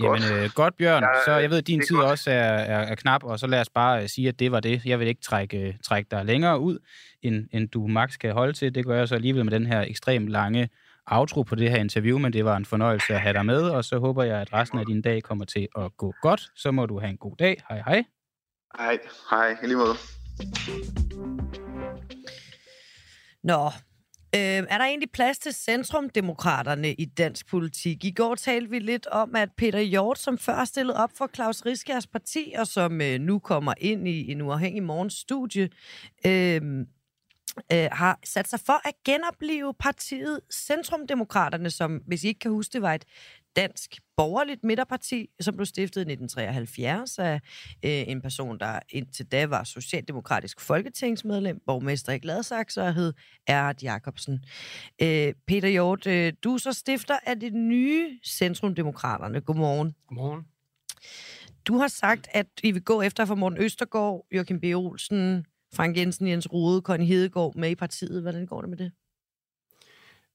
jamen, øh, godt, Bjørn. Ja, Så jeg ved, at din tid godt. også er, er, er knap, og så lad os bare øh, sige, at det var det. Jeg vil ikke trække, øh, trække dig længere ud, end, end du max kan holde til. Det gør jeg så alligevel med den her ekstremt lange outro på det her interview, men det var en fornøjelse at have dig med, og så håber jeg, at resten af din dag kommer til at gå godt. Så må du have en god dag. Hej hej. Hej, hej, i lige måde. Nå, øh, er der egentlig plads til centrumdemokraterne i dansk politik? I går talte vi lidt om, at Peter Hjort, som før stillede op for Claus Riskjærs parti, og som øh, nu kommer ind i en uafhængig morgens studie, øh, øh, har sat sig for at genopleve partiet Centrumdemokraterne, som, hvis I ikke kan huske det, var et dansk borgerligt midterparti, som blev stiftet i 1973 af øh, en person, der indtil da var socialdemokratisk folketingsmedlem, borgmester i Gladsaxe og hed Erhard Jacobsen. Øh, Peter Hjort, øh, du er så stifter af det nye Centrumdemokraterne. Godmorgen. Godmorgen. Du har sagt, at I vil gå efter for Morten Østergaard, Joachim B. Olsen, Frank Jensen, Jens Rode, Conny Hedegaard med i partiet. Hvordan går det med det?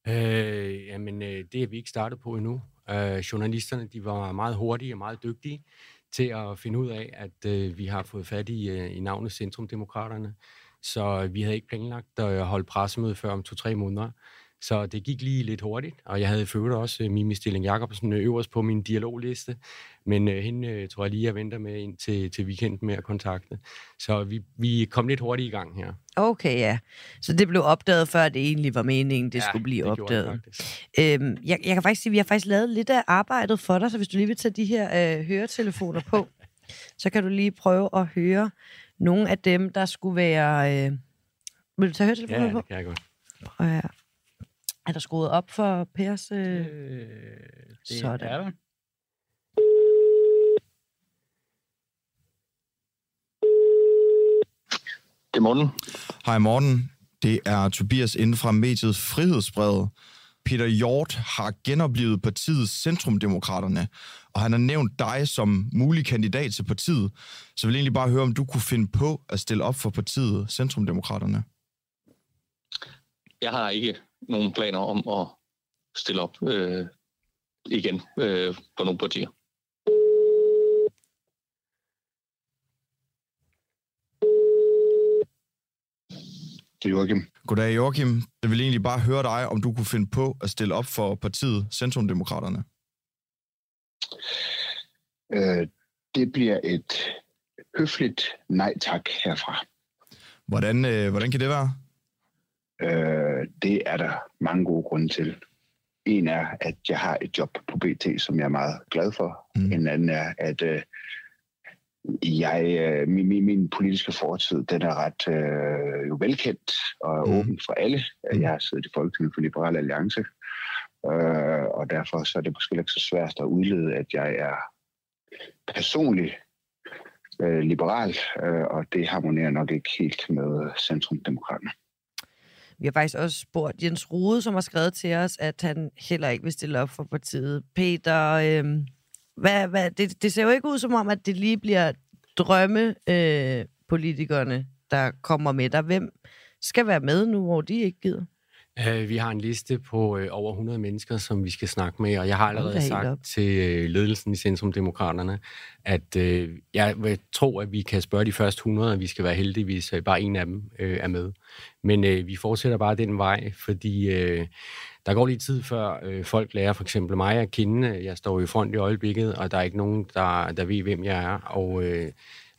Øh, jamen, øh, det er vi ikke startet på endnu. Øh, journalisterne de var meget hurtige og meget dygtige til at finde ud af, at øh, vi har fået fat i, øh, i navnet Centrumdemokraterne. Så øh, vi havde ikke planlagt at holde pressemøde før om to-tre måneder. Så det gik lige lidt hurtigt, og jeg havde øvrigt også øh, Mimi Stilling Jacobsen øh, øverst på min dialogliste. Men øh, hende øh, tror jeg lige, jeg venter med ind til, til weekenden med at kontakte. Så vi, vi kom lidt hurtigt i gang her. Okay, ja. Så det blev opdaget, før det egentlig var meningen, det ja, skulle blive det opdaget. faktisk. Øhm, jeg, jeg kan faktisk sige, at vi har faktisk lavet lidt af arbejdet for dig, så hvis du lige vil tage de her øh, høretelefoner på, *laughs* så kan du lige prøve at høre nogle af dem, der skulle være... Øh... Vil du tage høretelefonerne Ja, på? det kan jeg godt. Prøv her. Er der skruet op for Pers... Øh... Øh, det Sådan. er der. Det er morgen. Hej Morten, det er Tobias inden fra mediet Frihedsbrevet. Peter Hjort har genoplevet partiet Centrumdemokraterne, og han har nævnt dig som mulig kandidat til partiet. Så jeg vil egentlig bare høre, om du kunne finde på at stille op for partiet Centrumdemokraterne. Jeg har ikke nogen planer om at stille op øh, igen øh, på nogle partier. Det er Joachim. Goddag Joachim. Jeg vil egentlig bare høre dig, om du kunne finde på at stille op for partiet Centrumdemokraterne. Øh, det bliver et høfligt nej tak herfra. Hvordan, øh, hvordan kan det være? Øh, det er der mange gode grunde til. En er, at jeg har et job på BT, som jeg er meget glad for. Mm. En anden er, at øh, jeg, øh, min, min, min politiske fortid, den er ret øh, jo velkendt og Mm. åben for alle. Mm. Jeg har siddet i Folketinget for Liberal Alliance, øh, og derfor så er det måske ikke så svært at udlede, at jeg er personlig øh, liberal, øh, og det harmonerer nok ikke helt med Centrumdemokraterne. Vi har faktisk også spurgt Jens Rode, som har skrevet til os, at han heller ikke vil stille op for partiet. Peter, øh, hvad, hvad, det, det ser jo ikke ud som om, at det lige bliver drømmepolitikerne, øh, politikerne, der kommer med dig. Hvem skal være med nu, hvor de ikke gider? Uh, vi har en liste på uh, over 100 mennesker, som vi skal snakke med, og jeg har allerede sagt op. til uh, ledelsen i Centrum Demokraterne, at uh, jeg vil tro, at vi kan spørge de første 100, og vi skal være heldige, hvis uh, bare en af dem uh, er med. Men uh, vi fortsætter bare den vej, fordi uh, der går lige tid før uh, folk lærer for eksempel mig at kende. Jeg står i front i øjeblikket, og der er ikke nogen, der, der ved, hvem jeg er, og... Uh,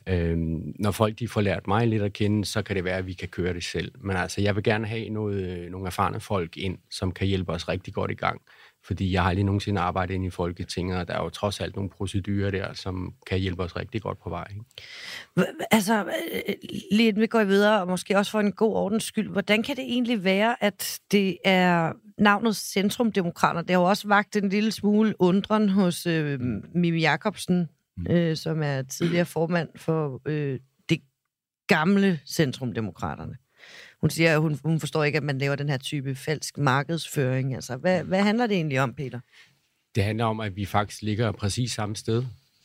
Øhm, når folk de får lært mig lidt at kende, så kan det være, at vi kan køre det selv. Men altså, jeg vil gerne have noget, øh, nogle erfarne folk ind, som kan hjælpe os rigtig godt i gang. Fordi jeg har aldrig nogensinde arbejdet ind i Folketinget, og der er jo trods alt nogle procedurer der, som kan hjælpe os rigtig godt på vej. Ikke? Altså, øh, lige inden vi går videre, og måske også for en god ordens skyld, hvordan kan det egentlig være, at det er navnet Centrumdemokrater? Det har jo også vagt en lille smule undren hos øh, Mimi Jacobsen, øh, som er tidligere formand for øh, det gamle Centrumdemokraterne. Hun siger, at hun, hun forstår ikke, at man laver den her type falsk markedsføring. Altså, hvad, hvad handler det egentlig om, Peter? Det handler om, at vi faktisk ligger præcis samme sted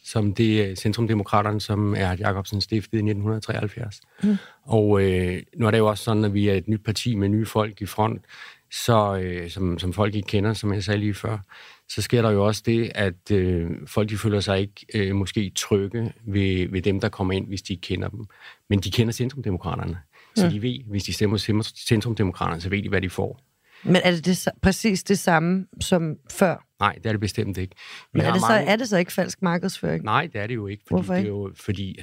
som det øh, Centrumdemokraterne, som er Jacobsen stiftede i 1973. Mm. Og øh, nu er det jo også sådan, at vi er et nyt parti med nye folk i front, så, øh, som, som folk ikke kender, som jeg sagde lige før, så sker der jo også det, at øh, folk de føler sig ikke øh, måske trygge ved, ved dem, der kommer ind, hvis de ikke kender dem. Men de kender Centrumdemokraterne. Så Ja. de ved, hvis de stemmer Centrumdemokraterne, så ved de, hvad de får. Men er det, det præcis det samme som før? Nej, det er det bestemt ikke. Vi Men er det, så, mange- er det så ikke falsk markedsføring? Nej, det er det jo ikke. Fordi Hvorfor Det ikke? er jo, fordi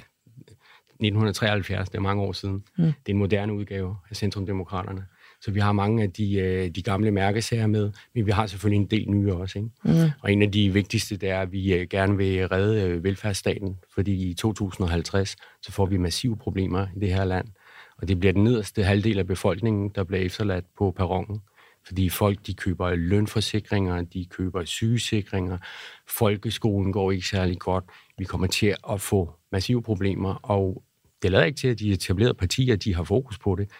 1973, det er mange år siden, Mm. det er en moderne udgave af Centrumdemokraterne. Så vi har mange af de, øh, de gamle mærkesager med, men vi har selvfølgelig en del nye også. Ikke? Mm. Og en af de vigtigste, det er, at vi øh, gerne vil redde øh, velfærdsstaten, fordi i 2050, så får vi massive problemer i det her land. Og det bliver den nederste halvdel af befolkningen, der bliver efterladt på perronen. Fordi folk, de køber lønforsikringer, de køber sygesikringer, folkeskolen går ikke særlig godt. Vi kommer til at få massive problemer, og det lader ikke til, at de etablerede partier, de har fokus på det.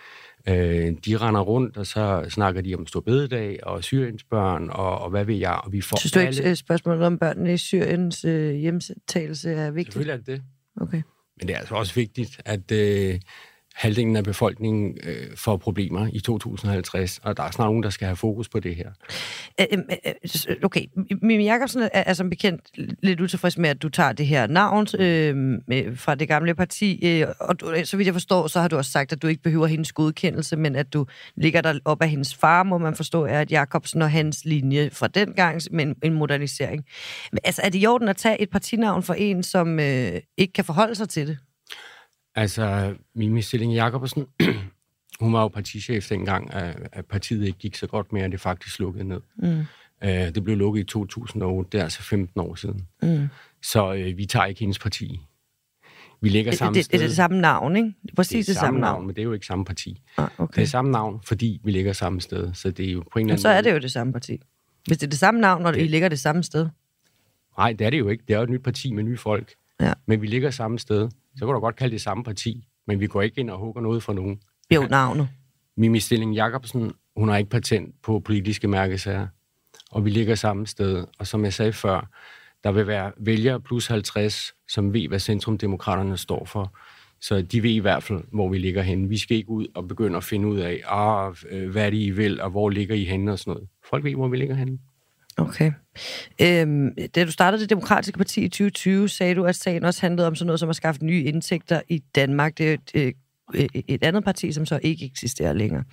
Øh, de render rundt, og så snakker de om Storbededag og Syriens børn, og, og hvad ved jeg, og vi får Synes du ikke, alle... at spørgsmålet om børnene i Syriens øh, hjemtagelse er vigtigt? Selvfølgelig er det det. Okay. Men det er altså også vigtigt, at øh, halvdelen af befolkningen øh, får problemer i 2050, og der er snart nogen, der skal have fokus på det her. Øh, øh, øh, Okay, Mimi Jacobsen er, er som bekendt lidt utilfreds med, at du tager det her navn øh, med- fra det gamle parti, øh, og du, så vidt jeg forstår, så har du også sagt, at du ikke behøver hendes godkendelse, men at du ligger der op af hendes far, må man forstå, er at Jacobsen og hans linje fra den gang med en, en modernisering. Men, altså, er det i orden at tage et partinavn for en, som øh, ikke kan forholde sig til det? Altså, Mimi Stilling Jacobsen, *clears throat* hun var jo partichef dengang, at, at partiet ikke gik så godt mere, at det faktisk lukkede ned. Mm. Øh, det blev lukket i 2008, det er altså 15 år siden. Mm. Så øh, vi tager ikke hendes parti. Vi ligger Det, samme det, sted. det er det samme navn, ikke? Det er præcis det, er det samme navn. men det er jo ikke samme parti. Ah, Det okay. er samme navn, fordi vi ligger samme sted. Så det er jo på en eller anden så er det jo det samme parti. Hvis det er det samme navn, I Det- ligger det samme sted. Nej, det er det jo ikke. Det er jo et nyt parti med nye folk. Ja. Men vi ligger samme sted. Så kan du godt kalde det samme parti. Men vi går ikke ind og hugger noget for nogen. Jo, navnet. Mimi Stilling Jacobsen, hun har ikke patent på politiske mærkesager. Og vi ligger samme sted. Og som jeg sagde før, der vil være vælgere plus 50, som ved, hvad Centrumdemokraterne står for. Så de ved i hvert fald, hvor vi ligger henne. Vi skal ikke ud og begynde at finde ud af, ah, øh, hvad er det, I vil, og hvor ligger I henne og sådan noget. Folk ved, hvor vi ligger henne. Okay. Øhm, da du startede det demokratiske parti i 2020, sagde du, at sagen også handlede om sådan noget som at skaffe nye indtægter i Danmark. Det det Øh, et, andet parti, som så ikke eksisterer længere.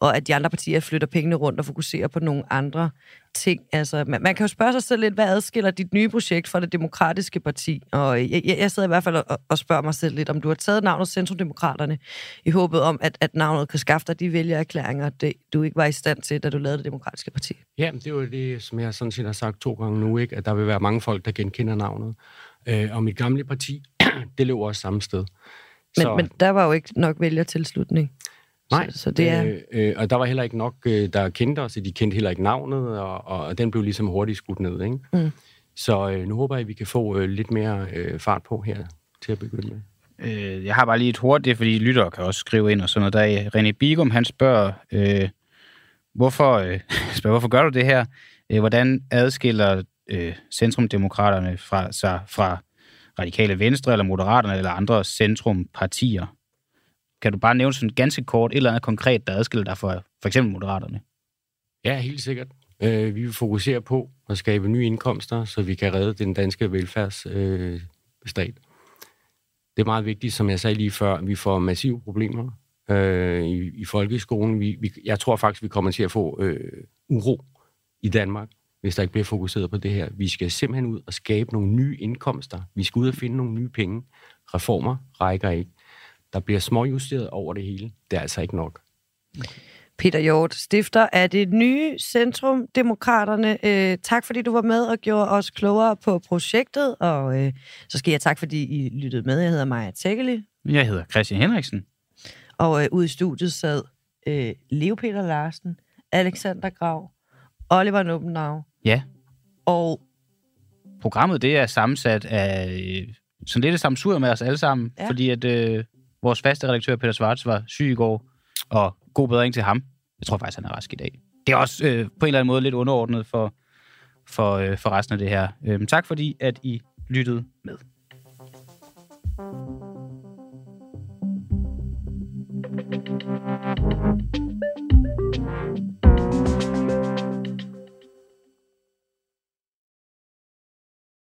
Og at de andre partier flytter pengene rundt og fokuserer på nogle andre ting. Altså, man, man kan jo spørge sig selv lidt, hvad adskiller dit nye projekt fra det demokratiske parti? Og jeg, jeg, jeg sidder i hvert fald og, og spørger mig selv lidt, om du har taget navnet Centrumdemokraterne i håbet om, at, at navnet kan skaffe dig de vælgererklæringer, det, du ikke var i stand til, da du lavede det demokratiske parti. Ja, det er jo det, som jeg sådan set har sagt to gange nu, ikke? at der vil være mange folk, der genkender navnet. Øh, og mit gamle parti, *clears throat* det løber også samme sted. Men, men der var jo ikke nok vælgertilslutning. Nej, så, så det er... øh, øh, og der var heller ikke nok, øh, der kendte os, og de kendte heller ikke navnet, og, og, og den blev ligesom hurtigt skudt ned. Ikke? Mm. Så øh, nu håber jeg, at vi kan få øh, lidt mere øh, fart på her til at begynde med. Øh, jeg har bare lige et hurtigt, fordi lyttere kan også skrive ind og sådan noget. Der er René Bigum, han spørger, øh, hvorfor, øh, *laughs* spørger, hvorfor gør du det her? Øh, hvordan adskiller øh, centrumdemokraterne fra, sig fra radikale venstre, eller moderaterne, eller andre centrumpartier? Kan du bare nævne sådan ganske kort et eller andet konkret, der adskiller dig fra for eksempel moderaterne? Ja, helt sikkert. Øh, vi vil fokusere på at skabe nye indkomster, så vi kan redde den danske velfærdsstat. Øh, stat. det er meget vigtigt, som jeg sagde lige før, at vi får massive problemer øh, i, i folkeskolen. Vi, vi, jeg tror faktisk, vi kommer til at få øh, uro i Danmark, hvis der ikke bliver fokuseret på det her. Vi skal simpelthen ud og skabe nogle nye indkomster. Vi skal ud og finde nogle nye penge. Reformer rækker ikke. Der bliver småjusteret over det hele. Det er altså ikke nok. Peter Hjort, stifter af det nye Centrum Demokraterne. Øh, tak fordi du var med og gjorde os klogere på projektet, og øh, så skal jeg tak fordi I lyttede med. Jeg hedder Maja Tækkeli. Jeg hedder Christian Henriksen. Og øh, ude i studiet sad øh, Leo Peter Larsen, Alexander Grav, Oliver Nubbenau. Ja. Og programmet det er sammensat af øh, sådan lidt et samsur med os alle sammen, ja. fordi at øh, vores faste redaktør Peter Svarts var syg i går, og god bedring til ham. Jeg tror faktisk, han er rask i dag. Det er også øh, på en eller anden måde lidt underordnet for, for, øh, for resten af det her. Øh, tak fordi, at I lyttede med.